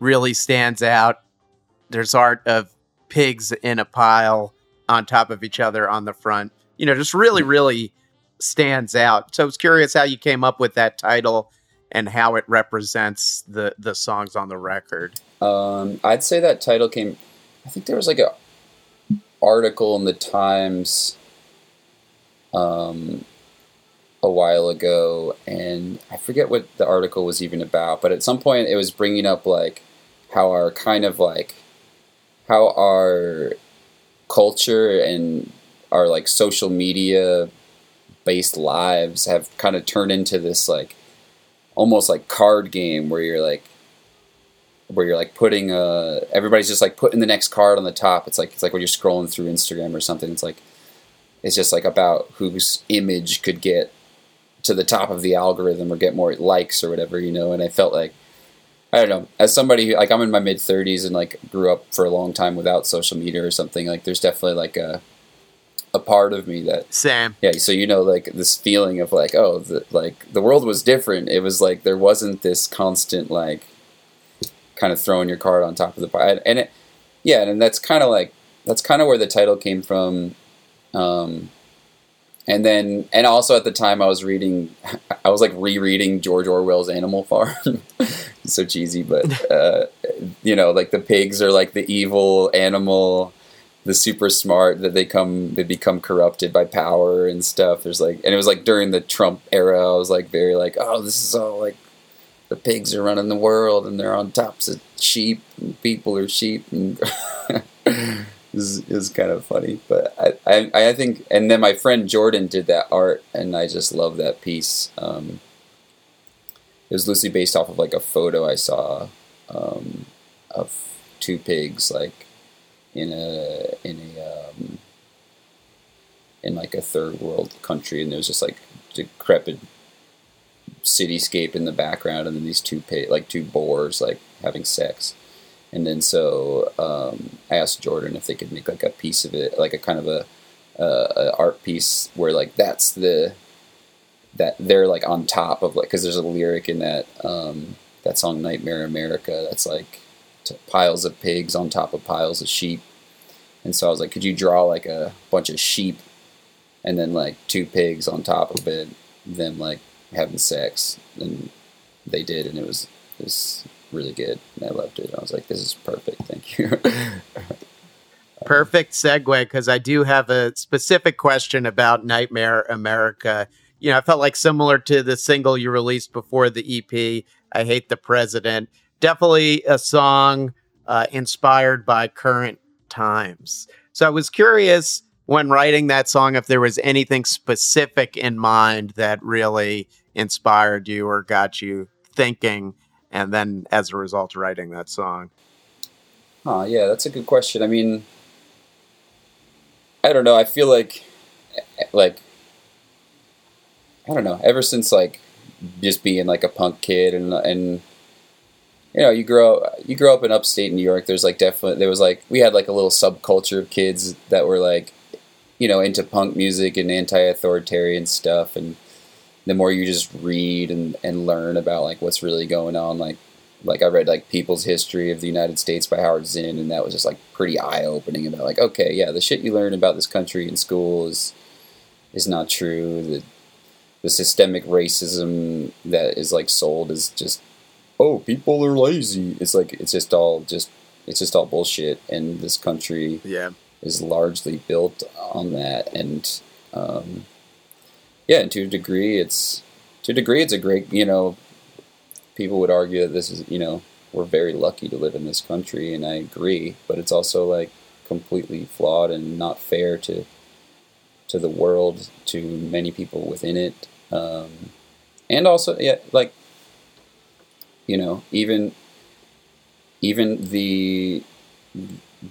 really stands out. There's art of pigs in a pile on top of each other on the front. You know, just really, really stands out. So I was curious how you came up with that title and how it represents the the songs on the record. Um, I'd say that title came. I think there was like a article in the Times. Um, a while ago, and I forget what the article was even about, but at some point it was bringing up like how our kind of like how our culture and our like social media based lives have kind of turned into this like almost like card game where you're like where you're like putting uh everybody's just like putting the next card on the top it's like it's like when you're scrolling through instagram or something it's like it's just like about whose image could get to the top of the algorithm or get more likes or whatever, you know. And I felt like I don't know, as somebody who, like I'm in my mid 30s and like grew up for a long time without social media or something. Like there's definitely like a a part of me that Sam. Yeah, so you know, like this feeling of like, oh, the, like the world was different. It was like there wasn't this constant like kind of throwing your card on top of the pile, and it, yeah, and that's kind of like that's kind of where the title came from. Um, and then and also at the time I was reading I was like rereading George Orwell's Animal Farm. so cheesy, but uh, you know, like the pigs are like the evil animal, the super smart that they come they become corrupted by power and stuff. There's like and it was like during the Trump era, I was like very like, oh, this is all like the pigs are running the world and they're on tops of sheep and people are sheep and is is kind of funny. But I, I I think and then my friend Jordan did that art and I just love that piece. Um, it was loosely based off of like a photo I saw um, of two pigs like in a in a um, in like a third world country and there was just like decrepit cityscape in the background and then these two pig, like two boars like having sex. And then so um, I asked Jordan if they could make like a piece of it, like a kind of a, a art piece where like that's the that they're like on top of like because there's a lyric in that um, that song Nightmare America that's like piles of pigs on top of piles of sheep, and so I was like, could you draw like a bunch of sheep and then like two pigs on top of it, them like having sex, and they did, and it was it was really good, and I loved it. I was like, "This is perfect. Thank you." perfect segue because I do have a specific question about Nightmare America. You know, I felt like similar to the single you released before the EP, I Hate the President. Definitely a song uh, inspired by current times. So I was curious when writing that song if there was anything specific in mind that really inspired you or got you thinking and then as a result writing that song? Oh, yeah, that's a good question. I mean, I don't know. I feel like, like, I don't know. Ever since like just being like a punk kid and and you know you grow you grow up in upstate New York. There's like definitely there was like we had like a little subculture of kids that were like you know into punk music and anti-authoritarian stuff and the more you just read and, and learn about like what's really going on, like like I read like People's History of the United States by Howard Zinn, and that was just like pretty eye opening about like okay, yeah, the shit you learn about this country in school is is not true. The the systemic racism that is like sold is just oh people are lazy. It's like it's just all just it's just all bullshit, and this country yeah is largely built on that and. Um, yeah, and to a degree, it's to a degree, it's a great. You know, people would argue that this is you know we're very lucky to live in this country, and I agree. But it's also like completely flawed and not fair to to the world, to many people within it, um, and also yeah, like you know, even even the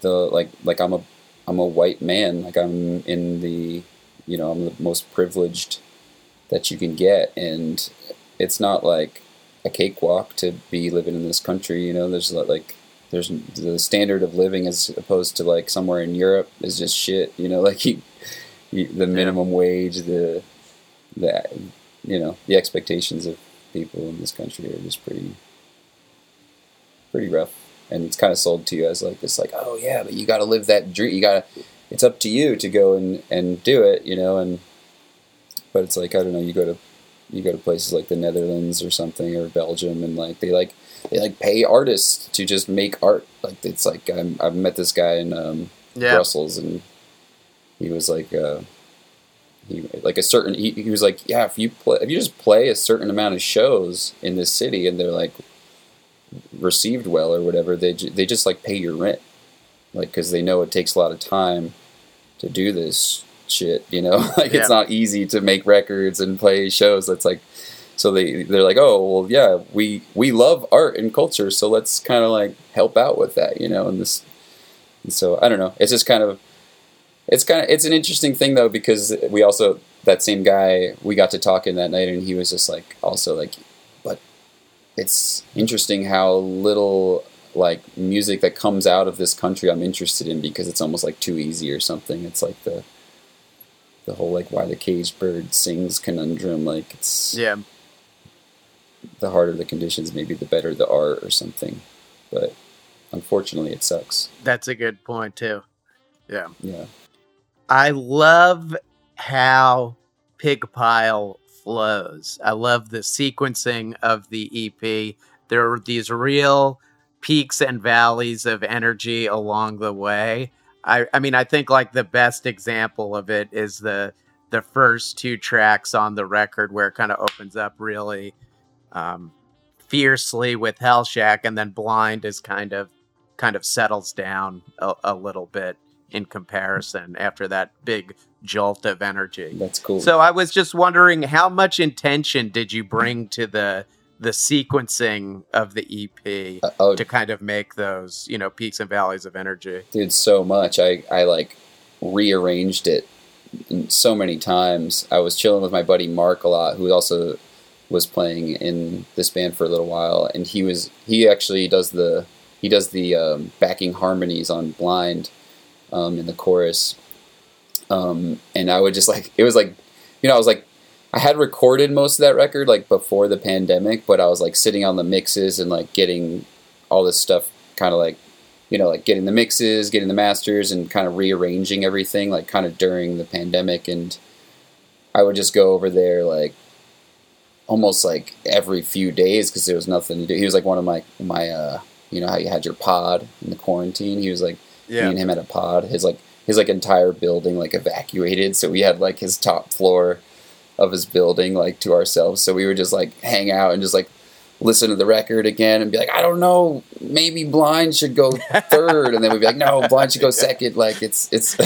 the like like I'm a I'm a white man, like I'm in the you know I'm the most privileged that you can get, and it's not like a cakewalk to be living in this country. You know, there's like there's the standard of living as opposed to like somewhere in Europe is just shit. You know, like you, you, the minimum wage, the the you know the expectations of people in this country are just pretty pretty rough. And it's kind of sold to you as like this, like, oh yeah, but you got to live that dream. You got to. It's up to you to go and and do it, you know. And but it's like I don't know. You go to you go to places like the Netherlands or something or Belgium, and like they like they like pay artists to just make art. Like it's like i have met this guy in um, yeah. Brussels, and he was like uh, he like a certain he, he was like yeah if you play if you just play a certain amount of shows in this city and they're like received well or whatever they ju- they just like pay your rent. Like because they know it takes a lot of time to do this shit you know? Like Yeah. it's not easy to make records and play shows. That's like so they they're like oh well yeah we we love art and culture so let's kind of like help out with that you know? And this and so i don't know. It's just kind of it's kind of it's an interesting thing though because we also that same guy we got to talking that night and he was just like also like it's interesting how little like music that comes out of this country I'm interested in because it's almost like too easy or something. It's like the the whole like why the caged bird sings conundrum. Like it's Yeah. the harder the conditions, maybe the better the art or something. But unfortunately, it sucks. That's a good point too. Yeah. Yeah, I love how Pigpile flows. I love the sequencing of the EP. There are these real peaks and valleys of energy along the way. I, I mean, I think like the best example of it is the the first two tracks on the record where it kind of opens up really um, fiercely with Hellshack and then Blind is kind of kind of settles down a, a little bit in comparison after that big jolt of energy. that's cool. So I was just wondering how much intention did you bring to the the sequencing of the EP Uh, oh, to kind of make those, you know, peaks and valleys of energy? dude so much i i like rearranged it so many times i was chilling with my buddy mark a lot who also was playing in this band for a little while and he was he actually does the he does the um, backing harmonies on blind um, in the chorus um, and i would just like it was like you know i was like i had recorded most of that record like before the pandemic but i was like sitting on the mixes and like getting all this stuff kind of like you know, like getting the mixes, getting the masters, and kind of rearranging everything, like kind of during the pandemic. And I would just go over there, like almost like every few days because there was nothing to do. He was like one of my my, uh, you know, how you had your pod in the quarantine. He was like me and him had a pod. His like his like entire building like evacuated, so we had like his top floor of his building like to ourselves. So we would just like hang out and just like listen to the record again and be like, I don't know, maybe Blind should go third, and then we'd be like, no, Blind should go second. Like it's it's.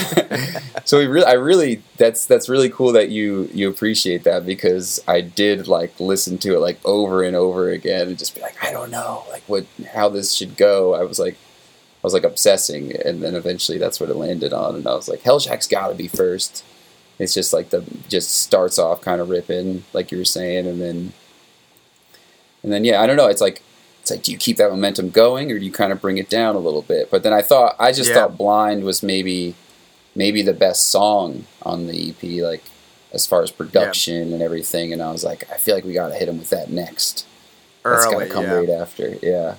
so we really, I really, that's that's really cool that you you appreciate that because I did like listen to it like over and over again and just be like, I don't know, like what how this should go. I was like. I was like obsessing, and then eventually that's what it landed on, and I was like, Hellshack's got to be first. It's just like the just starts off kind of ripping, like you were saying, and then and then yeah, I don't know. It's like it's like do you keep that momentum going or do you kind of bring it down a little bit? But then I thought I just Yeah. thought Blind was maybe maybe the best song on the EP, like as far as production and everything. And I was like, I feel like we got to hit him with that next. That's got to come yeah. right after. Yeah,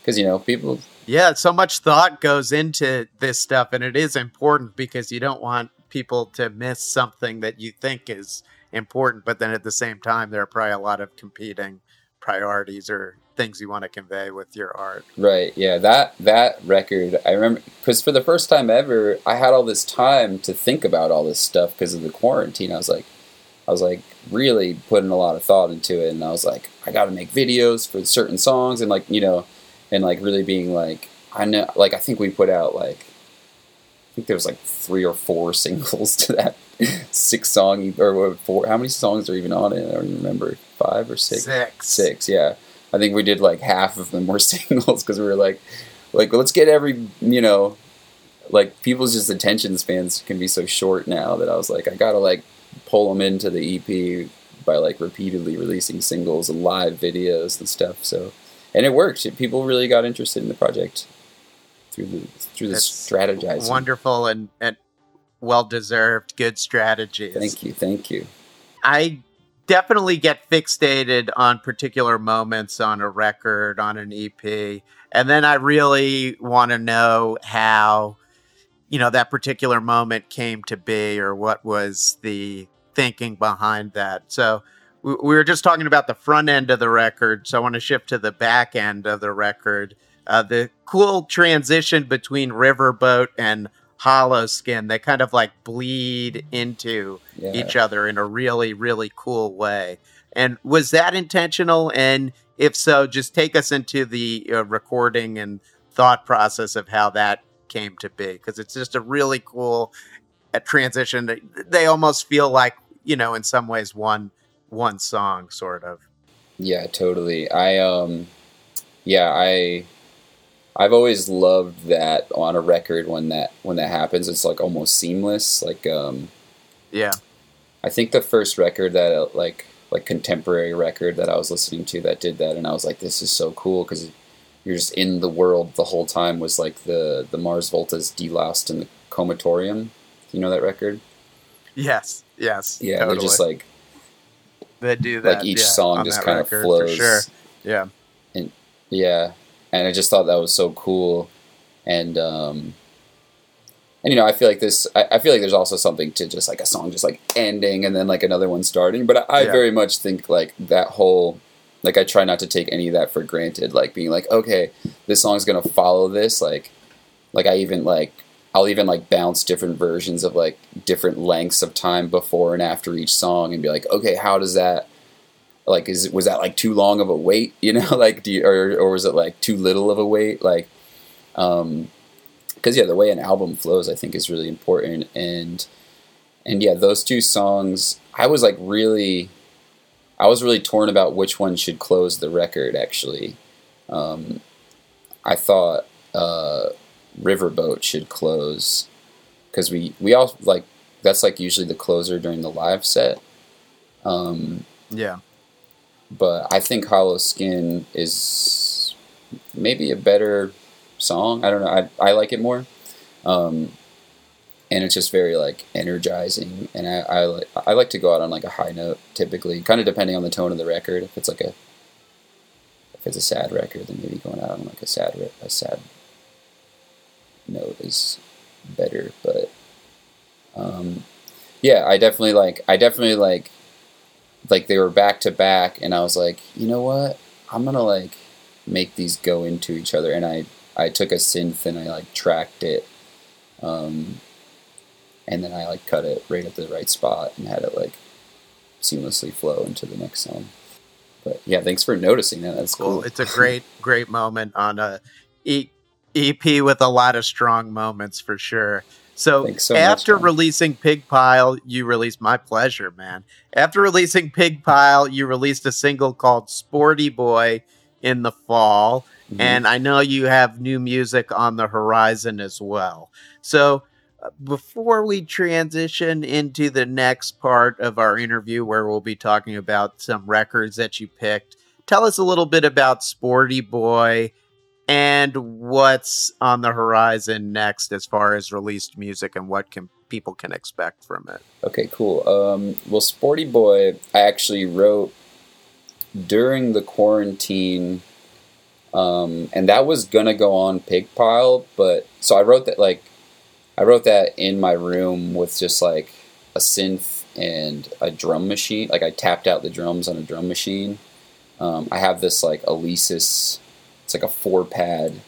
because you know people. Yeah, so much thought goes into this stuff, and it is important because you don't want people to miss something that you think is important, but then at the same time, there are probably a lot of competing priorities or things you want to convey with your art. Right. Yeah. That that record, I remember because for the first time ever, I had all this time to think about all this stuff because of the quarantine. I was like, I was like really putting a lot of thought into it, and I was like, I got to make videos for certain songs, and like you know, and like really being like, I know, like I think we put out like, I think there was like three or four singles to that six song or four. How many songs are even on it? I don't even remember. Five or six. Six. Six, yeah. I think we did like half of them were singles because we were like, like let's get every you know, like people's just attention spans can be so short now that I was like, I gotta like pull them into the EP by like repeatedly releasing singles and live videos and stuff. So, and it worked. People really got interested in the project through the through the That's strategizing. Wonderful and, and well deserved, good strategies. Thank you, thank you. I definitely get fixated on particular moments on a record, on an EP. And then I really want to know how, you know, that particular moment came to be or what was the thinking behind that. So we, we were just talking about the front end of the record. So I want to shift to the back end of the record. Uh, the cool transition between Riverboat and hollow skin they kind of like bleed into Yeah. each other in a really really cool way and was that intentional and if so just take us into the uh, recording and thought process of how that came to be because it's just a really cool uh, transition they almost feel like you know in some ways one one song sort of Yeah, totally. I um yeah, I I've always loved that on a record when that when that happens. It's like almost seamless. Like um yeah I think the first record that uh, like like contemporary record that I was listening to that did that and I was like this is so cool cuz you're just in the world the whole time was like the the Mars Volta's Deloused in the Comatorium. You know that record? yes yes Yeah, totally. they're just like they do that like each yeah, song just that kind of flows. sure yeah And Yeah, and I just thought that was so cool, and um, and you know I feel like this. I, I feel like there's also something to just like a song just like ending and then like another one starting. But I, I Yeah. very much think like that whole like I try not to take any of that for granted. Like being like okay, this song's gonna follow this. Like like I even like I'll even like bounce different versions of like different lengths of time before and after each song and be like okay, how does that like is was that like too long of a wait? You know like do you, or or was it like too little of a wait? Like um because yeah the way an album flows i think is really important. And and yeah those two songs i was like really i was really torn about which one should close the record actually. Um i thought uh riverboat should close because we we all like that's like usually the closer during the live set um yeah but I think Hollow Skin is maybe a better song. I don't know. I, I like it more. Um, and it's just very like energizing. And I, I, li- I like to go out on like a high note typically, kind of depending on the tone of the record. If it's like a, if it's a sad record, then maybe going out on like a sad, re- a sad note is better. But, um, yeah, I definitely like, I definitely like, like they were back to back and I was like, you know what? I'm gonna like make these go into each other and I I took a synth and I like tracked it um and then I like cut it right at the right spot and had it like seamlessly flow into the next song. But yeah, thanks for noticing that. That's cool. cool. It's a great, great moment on a EP with a lot of strong moments for sure. So, so after man. releasing Pig Pile, you released my pleasure, man. After releasing Pig Pile, you released a single called Sporty Boy in the fall. Mhm. And I know you have new music on the horizon as well. So, uh, before we transition into the next part of our interview, where we'll be talking about some records that you picked, tell us a little bit about Sporty Boy and what's on the horizon next as far as released music and what can people can expect from it. Okay, cool. Um, well, Sporty Boy, I actually wrote during the quarantine, um, and that was gonna go on Pig Pile, but so I wrote that like I wrote that in my room with just like a synth and a drum machine. Like I tapped out the drums on a drum machine. Um, I have this like Alesis, it's like a four pad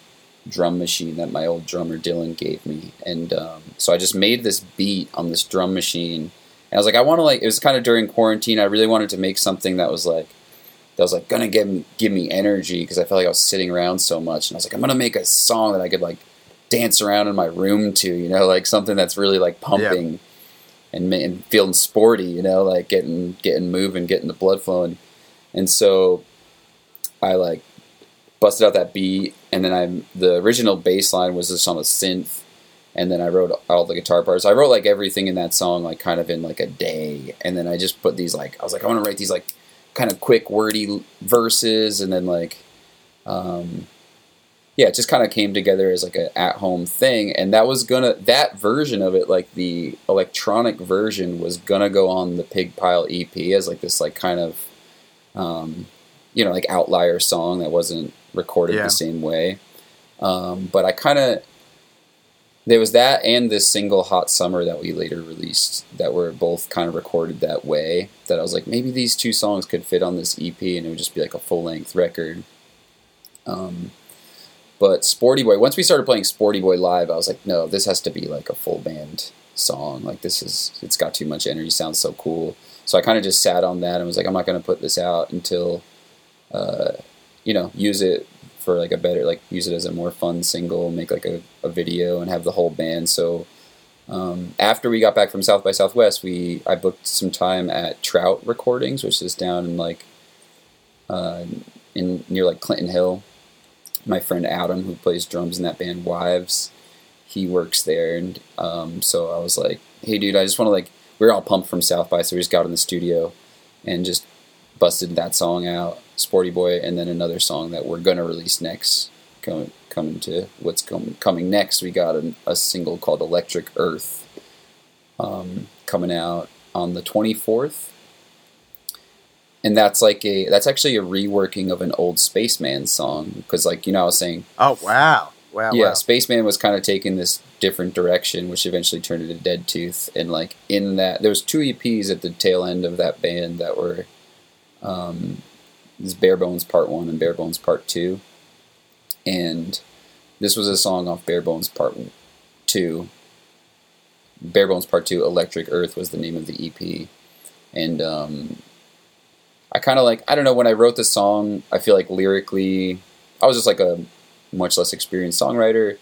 drum machine that my old drummer Dylan gave me, and um, so I just made this beat on this drum machine. And I was like, I want to like. It was kind of during quarantine. I really wanted to make something that was like that was like gonna give me give me energy because I felt like I was sitting around so much. And I was like, I'm gonna make a song that I could like dance around in my room to, you know, like something that's really like pumping and, ma- and feeling sporty, you know, like getting getting moving, getting the blood flowing. And so I like busted out that beat, and then I'm the original bass line was just on a synth, and then I wrote all the guitar parts. I wrote like everything in that song like kind of in like a day, and then I just put these like I was like I want to write these like kind of quick wordy verses, and then like um, yeah, it just kind of came together as like an at home thing, and that was gonna that version of it, like the electronic version, was gonna go on the Pig Pile EP as like this like kind of um, you know like outlier song that wasn't recorded Yeah. the same way. Um, but I kind of there was that and this single "Hot Summer" that we later released that were both kind of recorded that way. That I was like, maybe these two songs could fit on this EP, and it would just be like a full length record. Um, But Sporty Boy, once we started playing Sporty Boy live, I was like, no, this has to be like a full band song. Like this is, it's got too much energy. Sounds so cool. So I kind of just sat on that and was like, I'm not going to put this out until, uh, you know, use it for like a better, like use it as a more fun single, make like a, a video and have the whole band. So um, after we got back from South by Southwest, we I booked some time at Trout Recordings, which is down in like uh, in near like Clinton Hill. My friend Adam, who plays drums in that band Wives, he works there, and um, so I was like, "Hey, dude, I just want to like." we are all pumped from South by, so we just got in the studio and just busted that song out, Sporty Boy, and then another song that we're gonna release next, coming coming to what's com- coming next. We got a, a single called Electric Earth um, coming out on the 24th. And that's like a that's actually a reworking of an old Spaceman song because like you know I was saying Oh wow. Wow. yeah wow. Spaceman was kind of taking this different direction which eventually turned into Dead Tooth and like in that there was two EPs at the tail end of that band that were um this Bare Bones Part 1 and Bare Bones Part 2 and this was a song off Bare Bones Part Two. Bare Bones Part Two, Electric Earth was the name of the EP, and um, I kind of like I don't know when I wrote the song. I feel like lyrically, I was just like a much less experienced songwriter,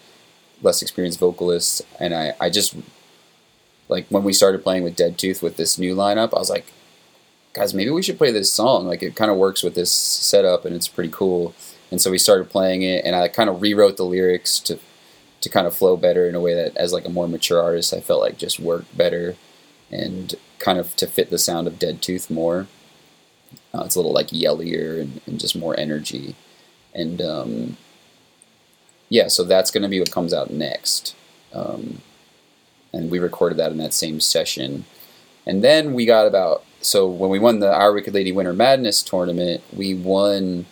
less experienced vocalist, and I I just like when we started playing with Dead Tooth with this new lineup, I was like, guys, maybe we should play this song. Like it kind of works with this setup, and it's pretty cool. And so we started playing it and i kind of rewrote the lyrics to to kind of flow better in a way that as like a more mature artist i felt like just worked better and kind of to fit the sound of dead tooth more. Uh, it's a little like yellier and, and just more energy. And um, yeah so that's going to be what comes out next. Um, and we recorded that in that same session. And then we got about so when we won the our wicked lady winter madness tournament we won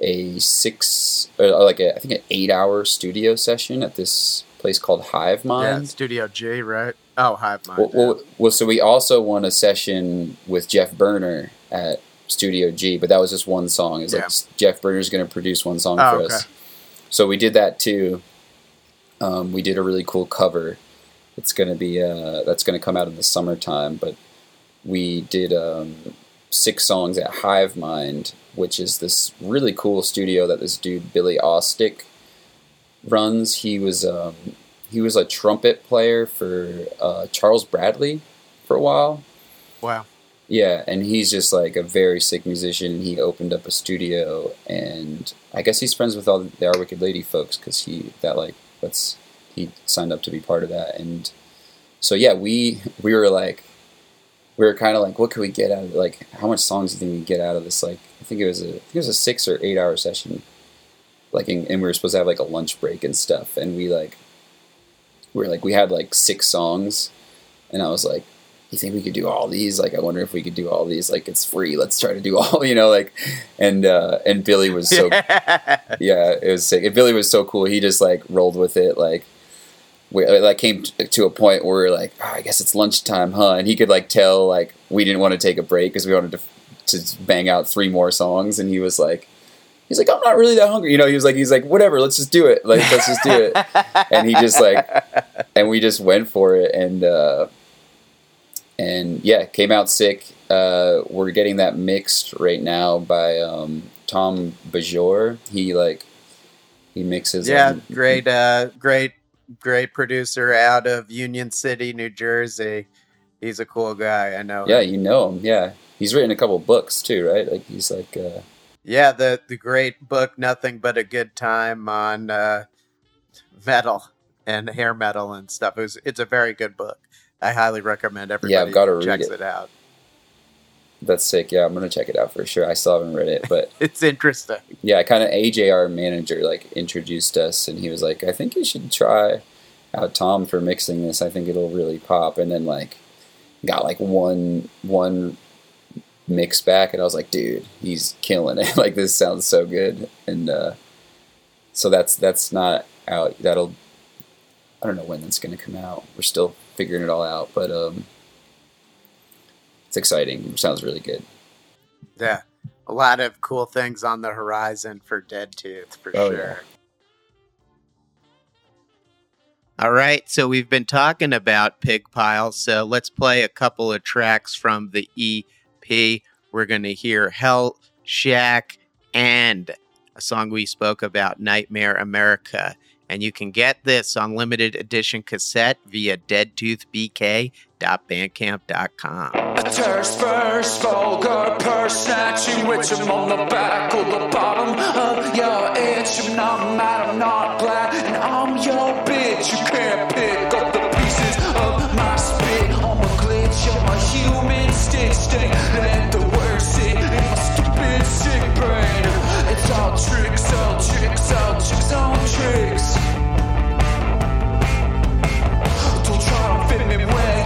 a six, or like a, I think an eight hour studio session at this place called Hive Mind. Yeah, Studio G, right? Oh, Hive Mind. Well, yeah. well, well, so we also won a session with Jeff Berner at Studio G, but that was just one song. It's Yeah. like Jeff Berner's going to produce one song Oh, for okay. us. So we did that too. Um, we did a really cool cover. It's going to be uh, that's going to come out in the summertime, but we did um, six songs at Hive Mind, which is this really cool studio that this dude Billy Aukstik runs. He was um, he was a trumpet player for uh, Charles Bradley for a while. wow. Yeah, and he's just like a very sick musician. He opened up a studio, and I guess he's friends with all the Our Wicked Lady folks because he that like that's he signed up to be part of that. And so yeah, we we were like we were kind of like, what could we get out of it? Like, how much songs do you think we get out of this? Like, I think it was a I think it was a six or eight hour session. Like, and and we were supposed to have like a lunch break and stuff, and we like we were like we had like six songs, and I was like you think we could do all these? Like, I wonder if we could do all these. Like, it's free. Let's try to do all, you know, like, and, uh, and Billy was so, yeah, it was sick. And Billy was so cool. He just like rolled with it. Like, we like came t- to a point where we are like, oh, I guess it's lunchtime, huh? And he could like tell like we didn't want to take a break because we wanted to, to bang out three more songs. And he was like, he's like, I'm not really that hungry. You know, he was like, he's like, whatever, let's just do it. Like, let's just do it. And he just like, and we just went for it. And, uh, and yeah, came out sick. Uh, we're getting that mixed right now by um, Tom Beaujour. He like he mixes. yeah, um, great, uh, great, great producer out of Union City, New Jersey. He's a cool guy. I know. Yeah, you know him. Yeah, he's written a couple books too, right? Like he's like. Uh, yeah. The the great book, nothing but a good time on uh, metal and hair metal and stuff. It was, it's a very good book. I highly recommend everybody Yeah, gotta read it. it out. That's sick. Yeah, I'm gonna check it out for sure. I still haven't read it, but It's interesting. yeah, kind of AJ, our manager, like introduced us, and he was like, "I think you should try out Tom for mixing this. I think it'll really pop." And then like got like one one mix back, and I was like, "Dude, he's killing it! like this sounds so good." And uh, so that's that's not out. That'll I don't know when that's gonna come out. We're still figuring it all out, but um, it's exciting. It sounds really good. Yeah. A lot of cool things on the horizon for Dead Tooth, for Oh, sure. yeah. All right, so we've been talking about Pig Pile, so let's play a couple of tracks from the EP. We're going to hear Hell Shack and a song we spoke about, Nightmare America. And you can get this on limited edition cassette via deadtoothbk.bandcamp.com. A terse first, vulgar purse snatching on the back or the bottom of your. I'm not mad, I'm not glad, and I'm your bitch. You can't pick up the pieces of my spit. I'm a glitch, I'm a human stitch. Let the word sit in my stupid sick brain. It's all tricks, all tricks, all tricks, all tricks. Don't try to fit me where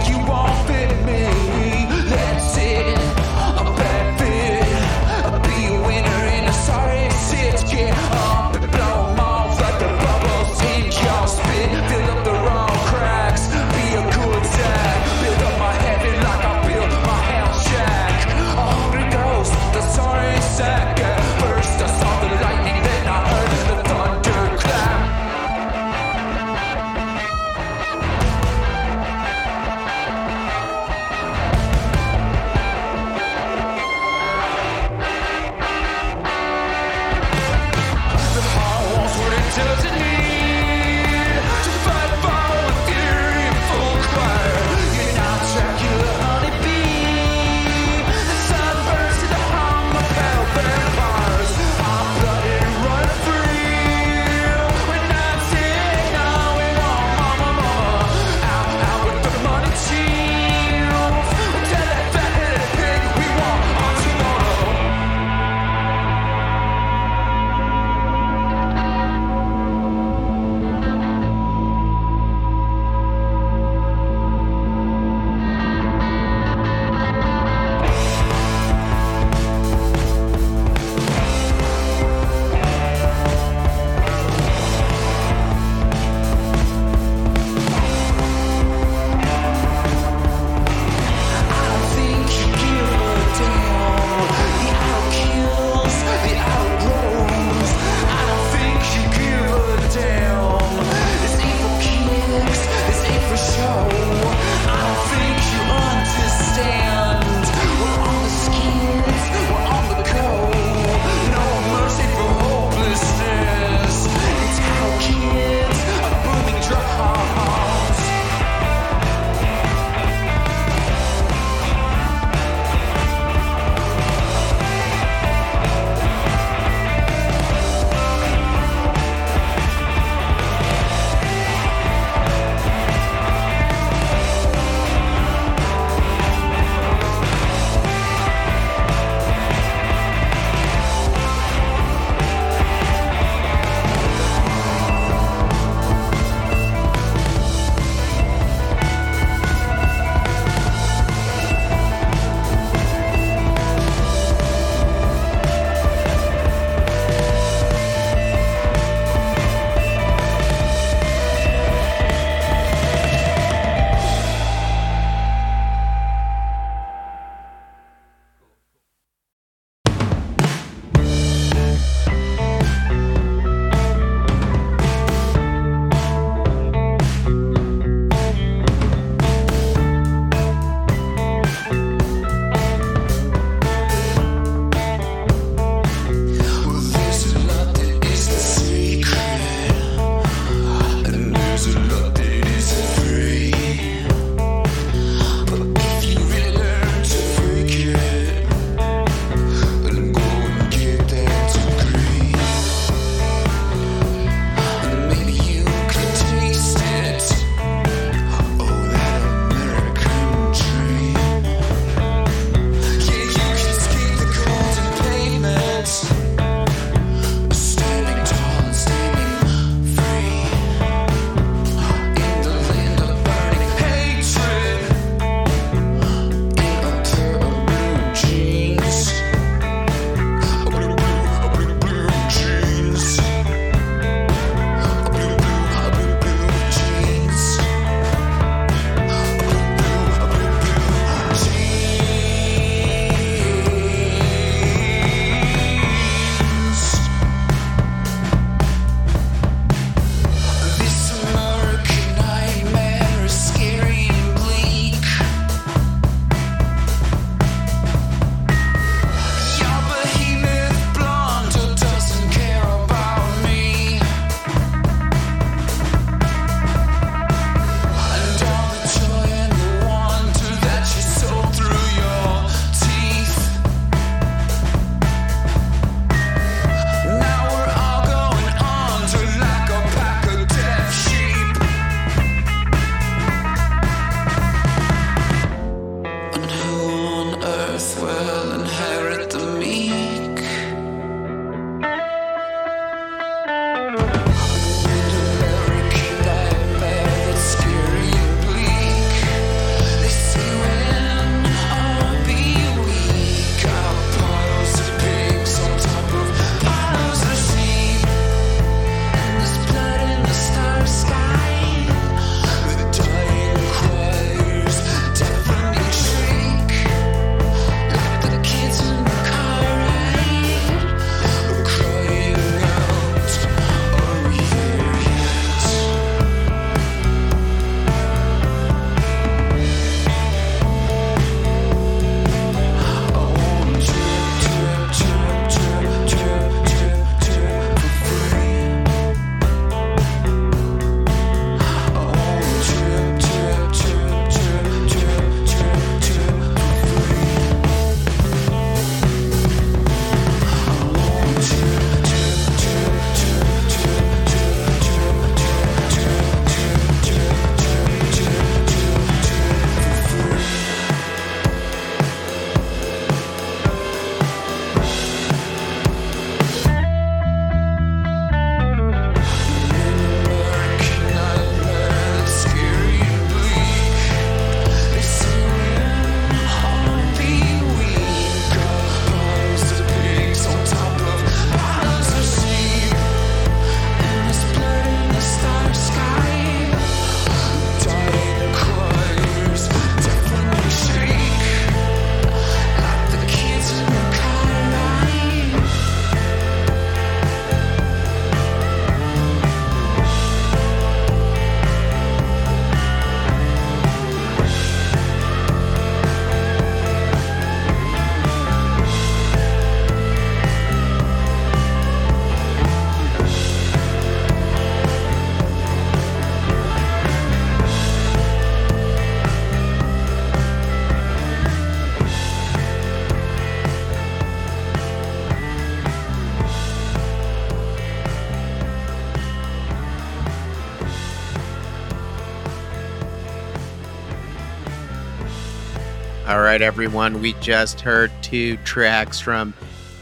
right, everyone. We just heard two tracks from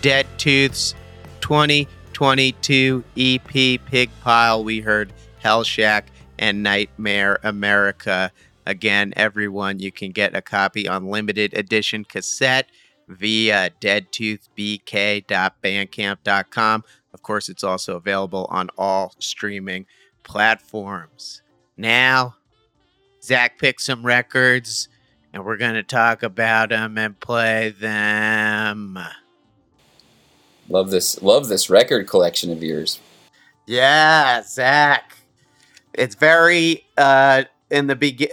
Dead Tooth's 2022 EP Pig Pile. We heard Hell Shack and Nightmare America. Again, everyone, you can get a copy on limited edition cassette via deadtoothbk.bandcamp.com. Of course, it's also available on all streaming platforms. Now, Zach picked some records, and we're going to talk about them and play them. Love this. Love this record collection of yours. Yeah, Zach. It's very uh in the begin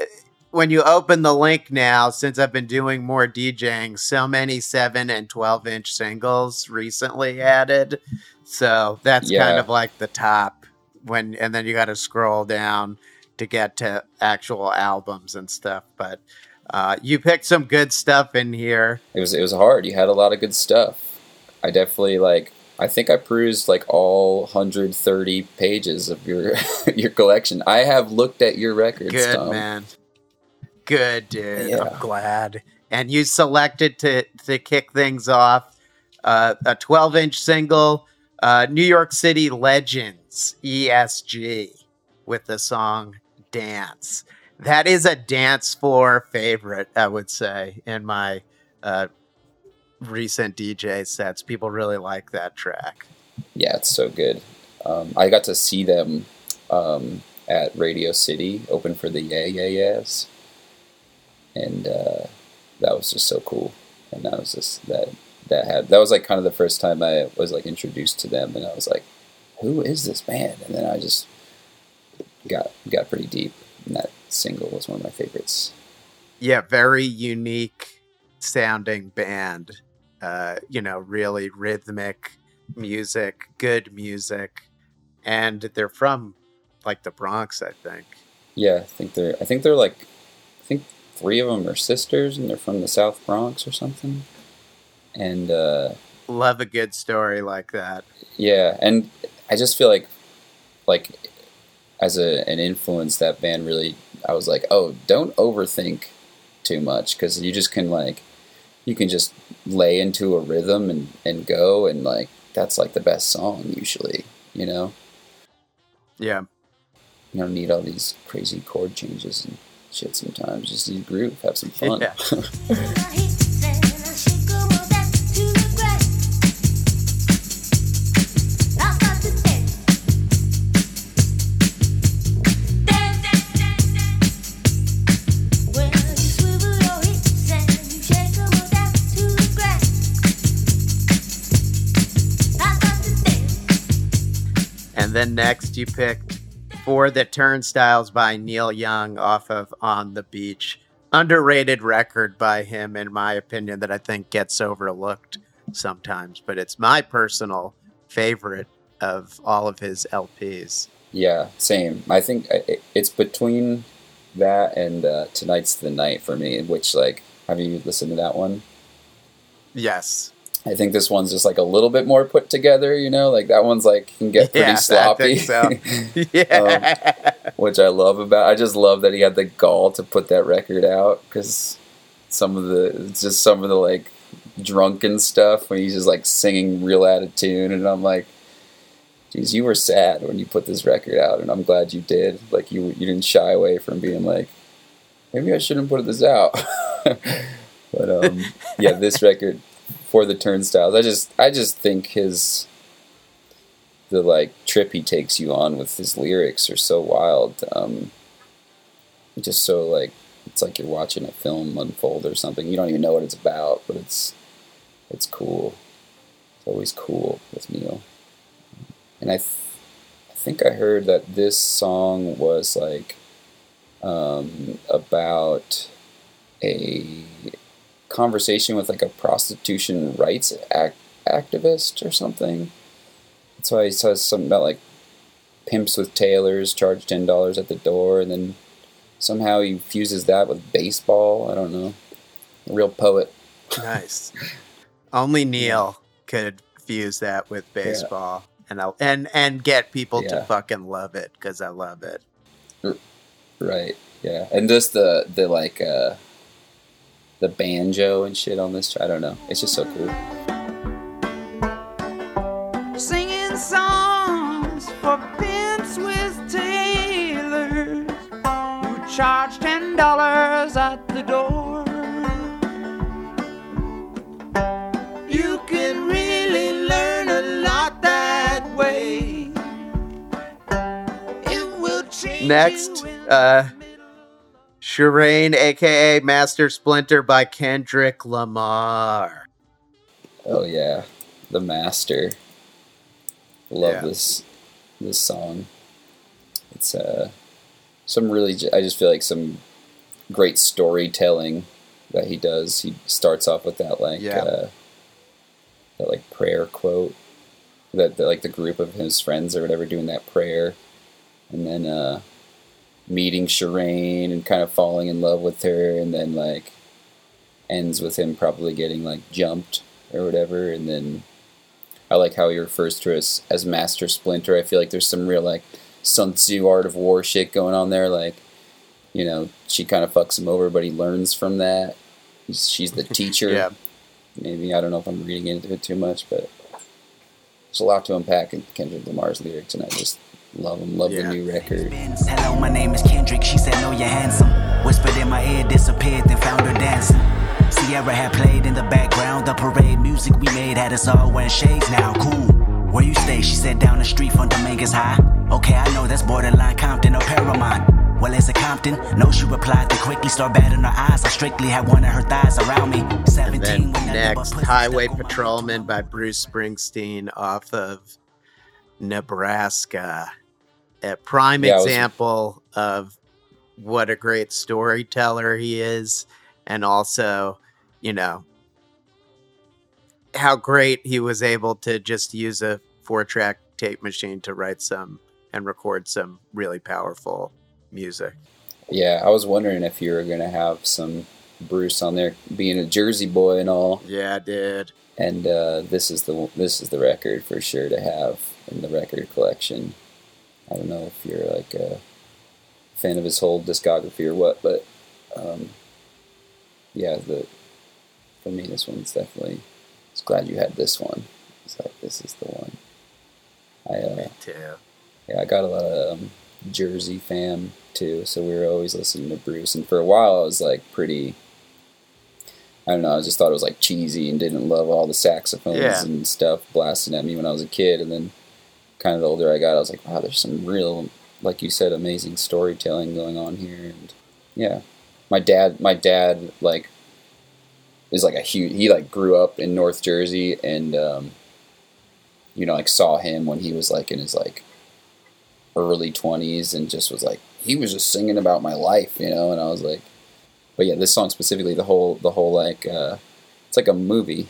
when you open the link now, since I've been doing more DJing, so many seven and twelve inch singles recently added. So that's Yeah. kind of like the top when and then you gotta scroll down to get to actual albums and stuff. But uh you picked some good stuff in here. It was it was hard. You had a lot of good stuff. I definitely like. I think I perused like all 130 pages of your your collection. I have looked at your records. Good Tom. man. Good dude. Yeah. I'm glad. And you selected to to kick things off uh, a 12 inch single, uh, New York City Legends ESG with the song Dance. That is a dance floor favorite, I would say, in my uh, recent DJ sets. People really like that track. Yeah, it's so good. Um, I got to see them um, at Radio City, open for the Yeah Yeah Yeahs, and uh, that was just so cool. And that was just that that had that was like kind of the first time I was like introduced to them, and I was like, "Who is this band?" And then I just got got pretty deep, and that single was one of my favorites. yeah, very unique sounding band. Uh, you know, really rhythmic music, good music, and they're from like the Bronx, I think. Yeah, I think they're I think they're like I think three of them are sisters, and they're from the South Bronx or something. And uh, Love a good story like that. Yeah, and I just feel like, like, as a an influence, that band really. I was like, oh, don't overthink too much because you just can like, you can just lay into a rhythm and and go and like that's like the best song usually. You know, Yeah, you don't need all these crazy chord changes and shit. Sometimes just need groove, have some fun. Yeah. then next you picked For the Turnstiles by Neil Young off of On the Beach. Underrated record by him, in my opinion, that I think gets overlooked sometimes, but it's my personal favorite of all of his LPs. Yeah, same. I think it's between that and uh, tonight's the night for me. Which like, have you listened to that one? Yes. I think this one's just like a little bit more put together, you know, like that one's like can get pretty Yeah, sloppy. so. Yeah. which I love about. I just love that he had the gall to put that record out because some of the just some of the like drunken stuff when he's just like singing real out of tune, and I'm like, geez, you were sad when you put this record out, and I'm glad you did. Like you you didn't shy away from being like, maybe I shouldn't put this out. but um, yeah, this record for the turnstiles, I just I just think his the like trip he takes you on with his lyrics are so wild. Um, just so like it's like you're watching a film unfold or something. You don't even know what it's about, but it's it's cool. It's always cool with Neil. And I, th- I think I heard that this song was like um, about a conversation with like a prostitution rights act- activist or something. That's why he says something about like pimps with tailors charge ten dollars at the door, and then somehow he fuses that with baseball. I don't know. A real poet. nice. Only Neil could fuse that with baseball. And, I'll, and and get people to fucking love it because I love it. Right. Yeah. And just the the like uh the banjo and shit on this. I don't know. It's just so cool. Singing songs for pence with tailors who charge ten dollars at the door. You can really learn a lot that way. It will change Next, you uh, the middle. Sherane, aka Master Splinter by Kendrick Lamar. Oh yeah, the master. Love Yeah. this this song. It's uh some really I just feel like some great storytelling that he does. He starts off with that like Yeah. uh, that like prayer quote that, that like the group of his friends or whatever doing that prayer, and then uh meeting Sherane and kind of falling in love with her, and then like ends with him probably getting like jumped or whatever, and then I like how he refers to her as, as Master Splinter. I feel like there's some real like Sun Tzu Art of War shit going on there. Like, you know, she kind of fucks him over, but he learns from that. She's the teacher. Yeah. Maybe I don't know if I'm reading into it too much, but there's a lot to unpack in Kendrick Lamar's lyrics, and I just love them. Love Yeah. the new record. Hello, my name is Kendrick. She said, No, you're handsome. Whispered in my ear, disappeared, then found her dancing. Sierra had played in the background. The parade music we made had us all wearing shades now. Cool. Where you stay? She said, Down the street from Dominguez High. Okay, I know that's borderline Compton or Paramount. Well, is it Compton? No, she replied to quickly start batting her eyes. I strictly had one of her thighs around me. 17 Then with nothing but next, Highway stuck on my Patrolman by Bruce Springsteen off of Nebraska. A prime Yeah, I was- example of what a great storyteller he is, and also, you know, how great he was able to just use a four track tape machine to write some and record some really powerful music. Yeah, I was wondering if you were gonna have some Bruce on there, being a Jersey boy and all. Yeah, i did and uh, this is the this is the record for sure to have in the record collection. I don't know if you're like a fan of his whole discography or what, but um, yeah, the for me this one's definitely. I was glad you had this one. It's like this is the one. I uh, Me too. yeah, I got a lot of um, Jersey fam too, so we were always listening to Bruce. And for a while, I was like pretty. I don't know. I just thought it was like cheesy and didn't love all the saxophones Yeah. and stuff blasting at me when I was a kid. And then, kind of the older I got, I was like, wow, there's some real, like you said, amazing storytelling going on here. And yeah, my dad, my dad, like, is like a huge. He like grew up in North Jersey and. um you know, like saw him when he was like in his like early 20s and just was like he was just singing about my life you know and i was like but yeah this song specifically the whole the whole like uh it's like a movie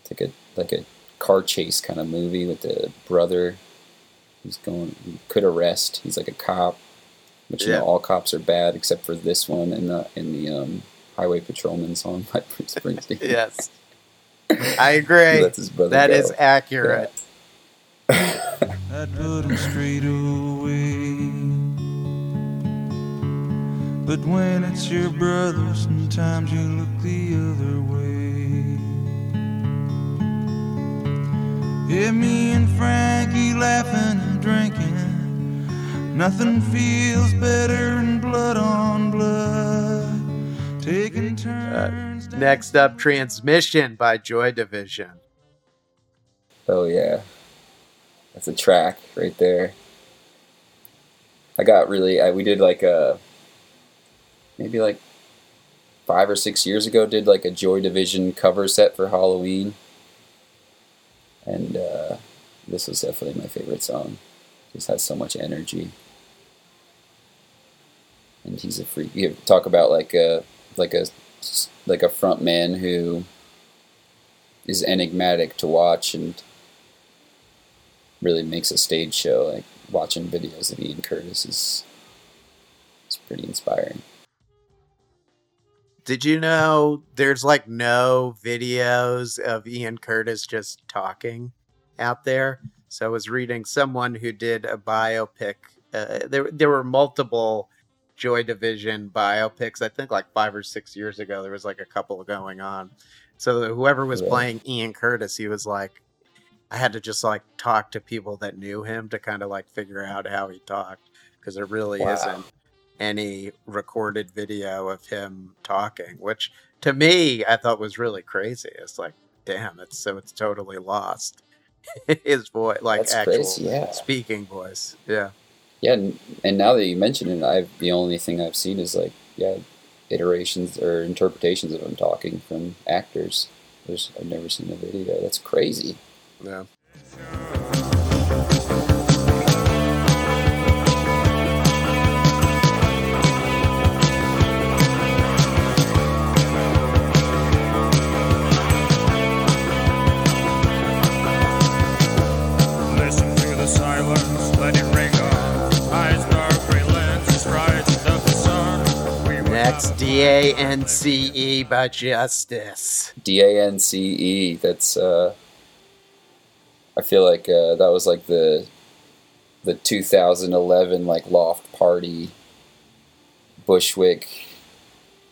it's like a like a car chase kind of movie with the brother who's going he could arrest he's like a cop which you Yeah. know all cops are bad except for this one in the in the um highway patrolman song by bruce springsteen Yes. I agree. That's his brother That go. is accurate. I'd put 'em straight away. But when it's your brother, sometimes you look the other way. Yeah, me and Frankie laughing and drinking. Nothing feels better than blood on blood. Taking turns. down- Next up, Transmission by Joy Division. Oh yeah, that's a track right there. I got really. I, we did like a maybe like five or six years ago. Did like a Joy Division cover set for Halloween, and uh, this was definitely my favorite song. Just has so much energy, and he's a freak. You talk about like a like a like a front man who is enigmatic to watch and really makes a stage show. Like watching videos of Ian Curtis is is pretty inspiring. Did you know there's like no videos of Ian Curtis just talking out there? So I was reading someone who did a biopic. Uh, there, there were multiple Joy Division biopics. I think like five or six years ago, there was like a couple going on. So whoever was Yeah. playing Ian Curtis, he was like, I had to just like talk to people that knew him to kind of like figure out how he talked because there really Wow. isn't any recorded video of him talking, which to me I thought was really crazy. It's like, damn, it's so it's totally lost. His voice, like That's actual crazy, yeah. speaking voice. Yeah. Yeah, and, and now that you mention it, I've the only thing I've seen is like yeah, iterations or interpretations of him talking from actors. There's I've never seen a video. That's crazy. Yeah. Sun. We will Next, not- D A N C E by Justice. D A N C E. That's uh, I feel like uh, that was like the the 2011 like loft party. Bushwick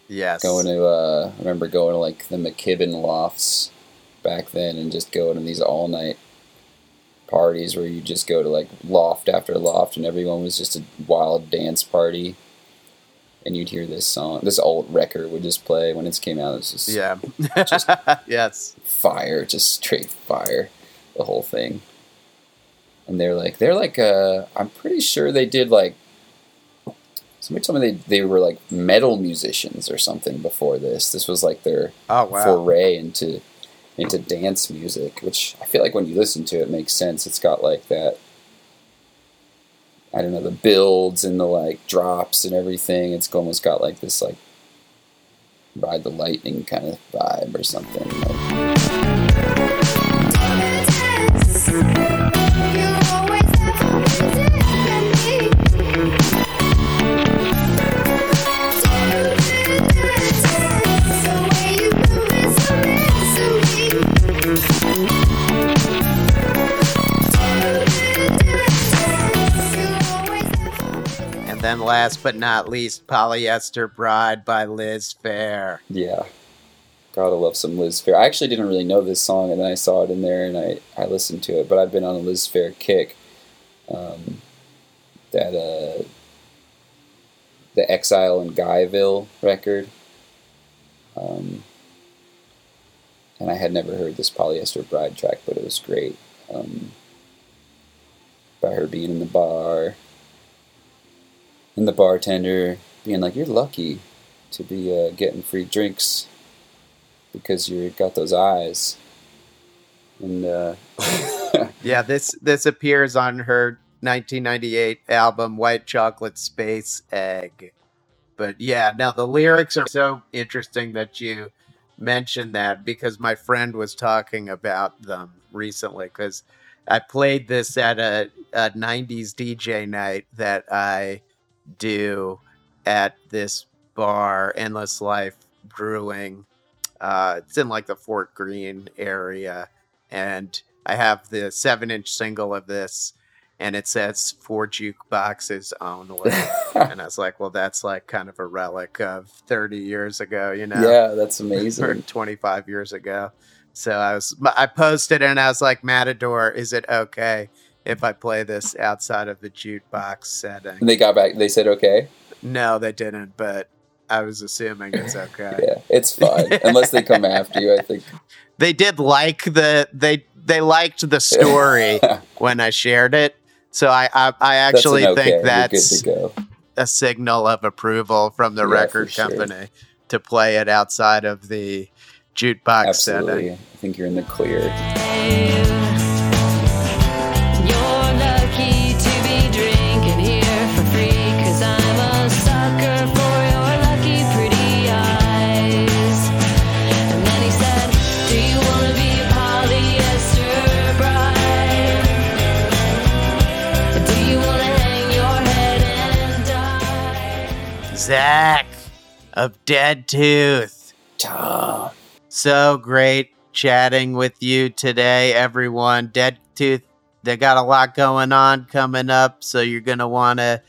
Yes. going to uh, I remember going to like the McKibben lofts back then and just going to these all night parties where you just go to like loft after loft and everyone was just a wild dance party and you'd hear this song this old record would just play when it came out it was just yeah. Just- yes. fire just straight fire the whole thing and they're like they're like uh I'm pretty sure they did like somebody told me they, they were like metal musicians or something before this this was like their Oh wow. foray into into dance music, which I feel like when you listen to it, it makes sense. It's got like that. I don't know the builds and the like drops and everything. It's almost got like this like ride the lightning kind of vibe or something. Like, And last but not least, Polyester Bride by Liz Phair. yeah, gotta love some Liz Phair. I actually didn't really know this song, and then I saw it in there, and I I listened to it. But I've been on a Liz Phair kick. Um, that uh, the Exile in Guyville record. Um, and I had never heard this Polyester Bride track, but it was great. Um, by her being in the bar, and the bartender being like, "You're lucky to be uh, getting free drinks because you got those eyes." And uh, Yeah, this this appears on her 1998 album White Chocolate Space Egg. But yeah, now the lyrics are so interesting that you mentioned that because my friend was talking about them recently because I played this at a, a 90s DJ night that I do at this bar, Endless Life Brewing. Uh, it's in like the Fort Greene area. And I have the seven inch single of this, and it says four jukeboxes only. and I was like, well, that's like kind of a relic of 30 years ago, you know? yeah, that's amazing. 25 years ago. So I was, I posted and I was like, Matador, is it okay if I play this outside of the jukebox setting? And they got back. They said okay. No, they didn't, but I was assuming it's okay. Yeah, it's fine unless they come after you. I think. They did like the they they liked the story when I shared it. So I I, I That's actually okay. think that's good a signal of approval from the Yeah, for record sure. company to play it outside of the jukebox Absolutely. setting. I think you're in the clear. Zach of Dead Tooth. So great chatting with you today, everyone. Dead Tooth, they got a lot going on coming up, so you're going to want to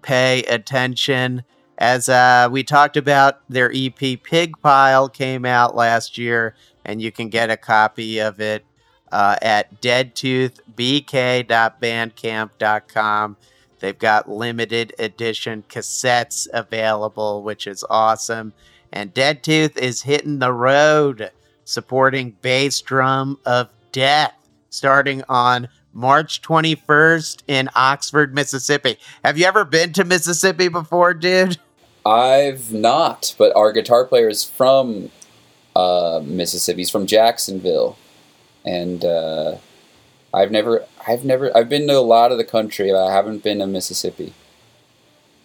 pay attention. As uh, we talked about, their EP Pig Pile came out last year, and you can get a copy of it uh, at deadtoothbk.bandcamp.com. They've got limited edition cassettes available, which is awesome. And Dead Tooth is hitting the road supporting Bass Drum of Death starting on March 21st in Oxford, Mississippi. Have you ever been to Mississippi before, dude? I've not, but our guitar player is from uh, Mississippi. He's from Jacksonville, and uh, I've never, I've never, I've been to a lot of the country. But I haven't been to Mississippi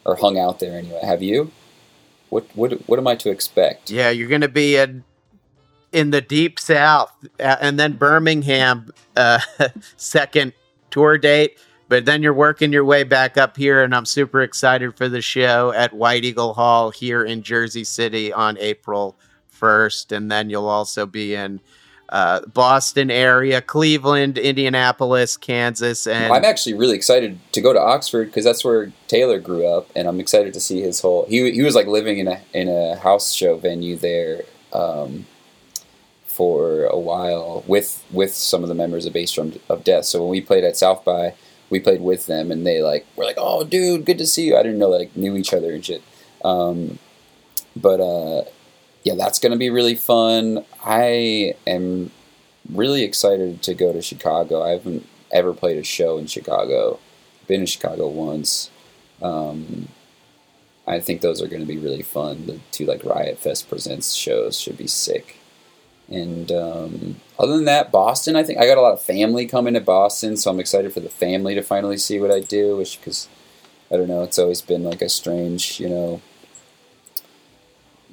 or hung out there anyway. Have you? What, what, what am I to expect? Yeah, you're going to be in in the deep south and then Birmingham uh, second tour date. But then you're working your way back up here, and I'm super excited for the show at White Eagle Hall here in Jersey City on April 1st. And then you'll also be in uh, Boston area, Cleveland, Indianapolis, Kansas, and I'm actually really excited to go to Oxford because that's where Taylor grew up, and I'm excited to see his whole. He he was like living in a in a house show venue there um, for a while with with some of the members of Bass Drum of Death. So when we played at South by, we played with them, and they like were like, "Oh, dude, good to see you." I didn't know like knew each other and shit. Um, but uh, yeah, that's gonna be really fun. I am really excited to go to Chicago. I haven't ever played a show in Chicago. Been in Chicago once. Um, I think those are going to be really fun. The two like Riot Fest presents shows should be sick. And um, other than that, Boston. I think I got a lot of family coming to Boston, so I'm excited for the family to finally see what I do. Which because I don't know, it's always been like a strange, you know.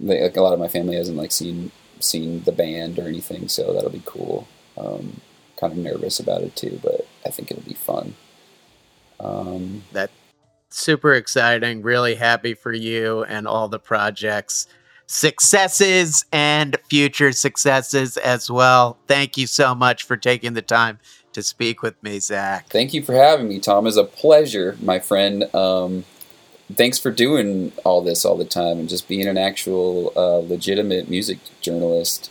Like a lot of my family hasn't like seen seen the band or anything, so that'll be cool. Um, kind of nervous about it too, but I think it'll be fun. Um, that super exciting. Really happy for you and all the projects, successes and future successes as well. Thank you so much for taking the time to speak with me, Zach. Thank you for having me, Tom. It's a pleasure, my friend. Um, thanks for doing all this all the time and just being an actual uh, legitimate music journalist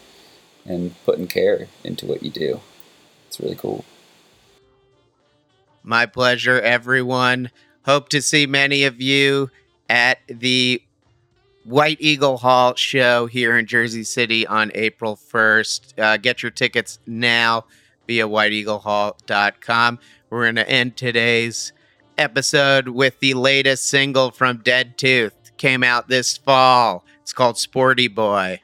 and putting care into what you do. It's really cool. My pleasure, everyone. Hope to see many of you at the White Eagle Hall show here in Jersey City on April 1st. Uh, get your tickets now via whiteeaglehall.com. We're going to end today's episode with the latest single from Dead Tooth. Came out this fall. It's called Sporty Boy.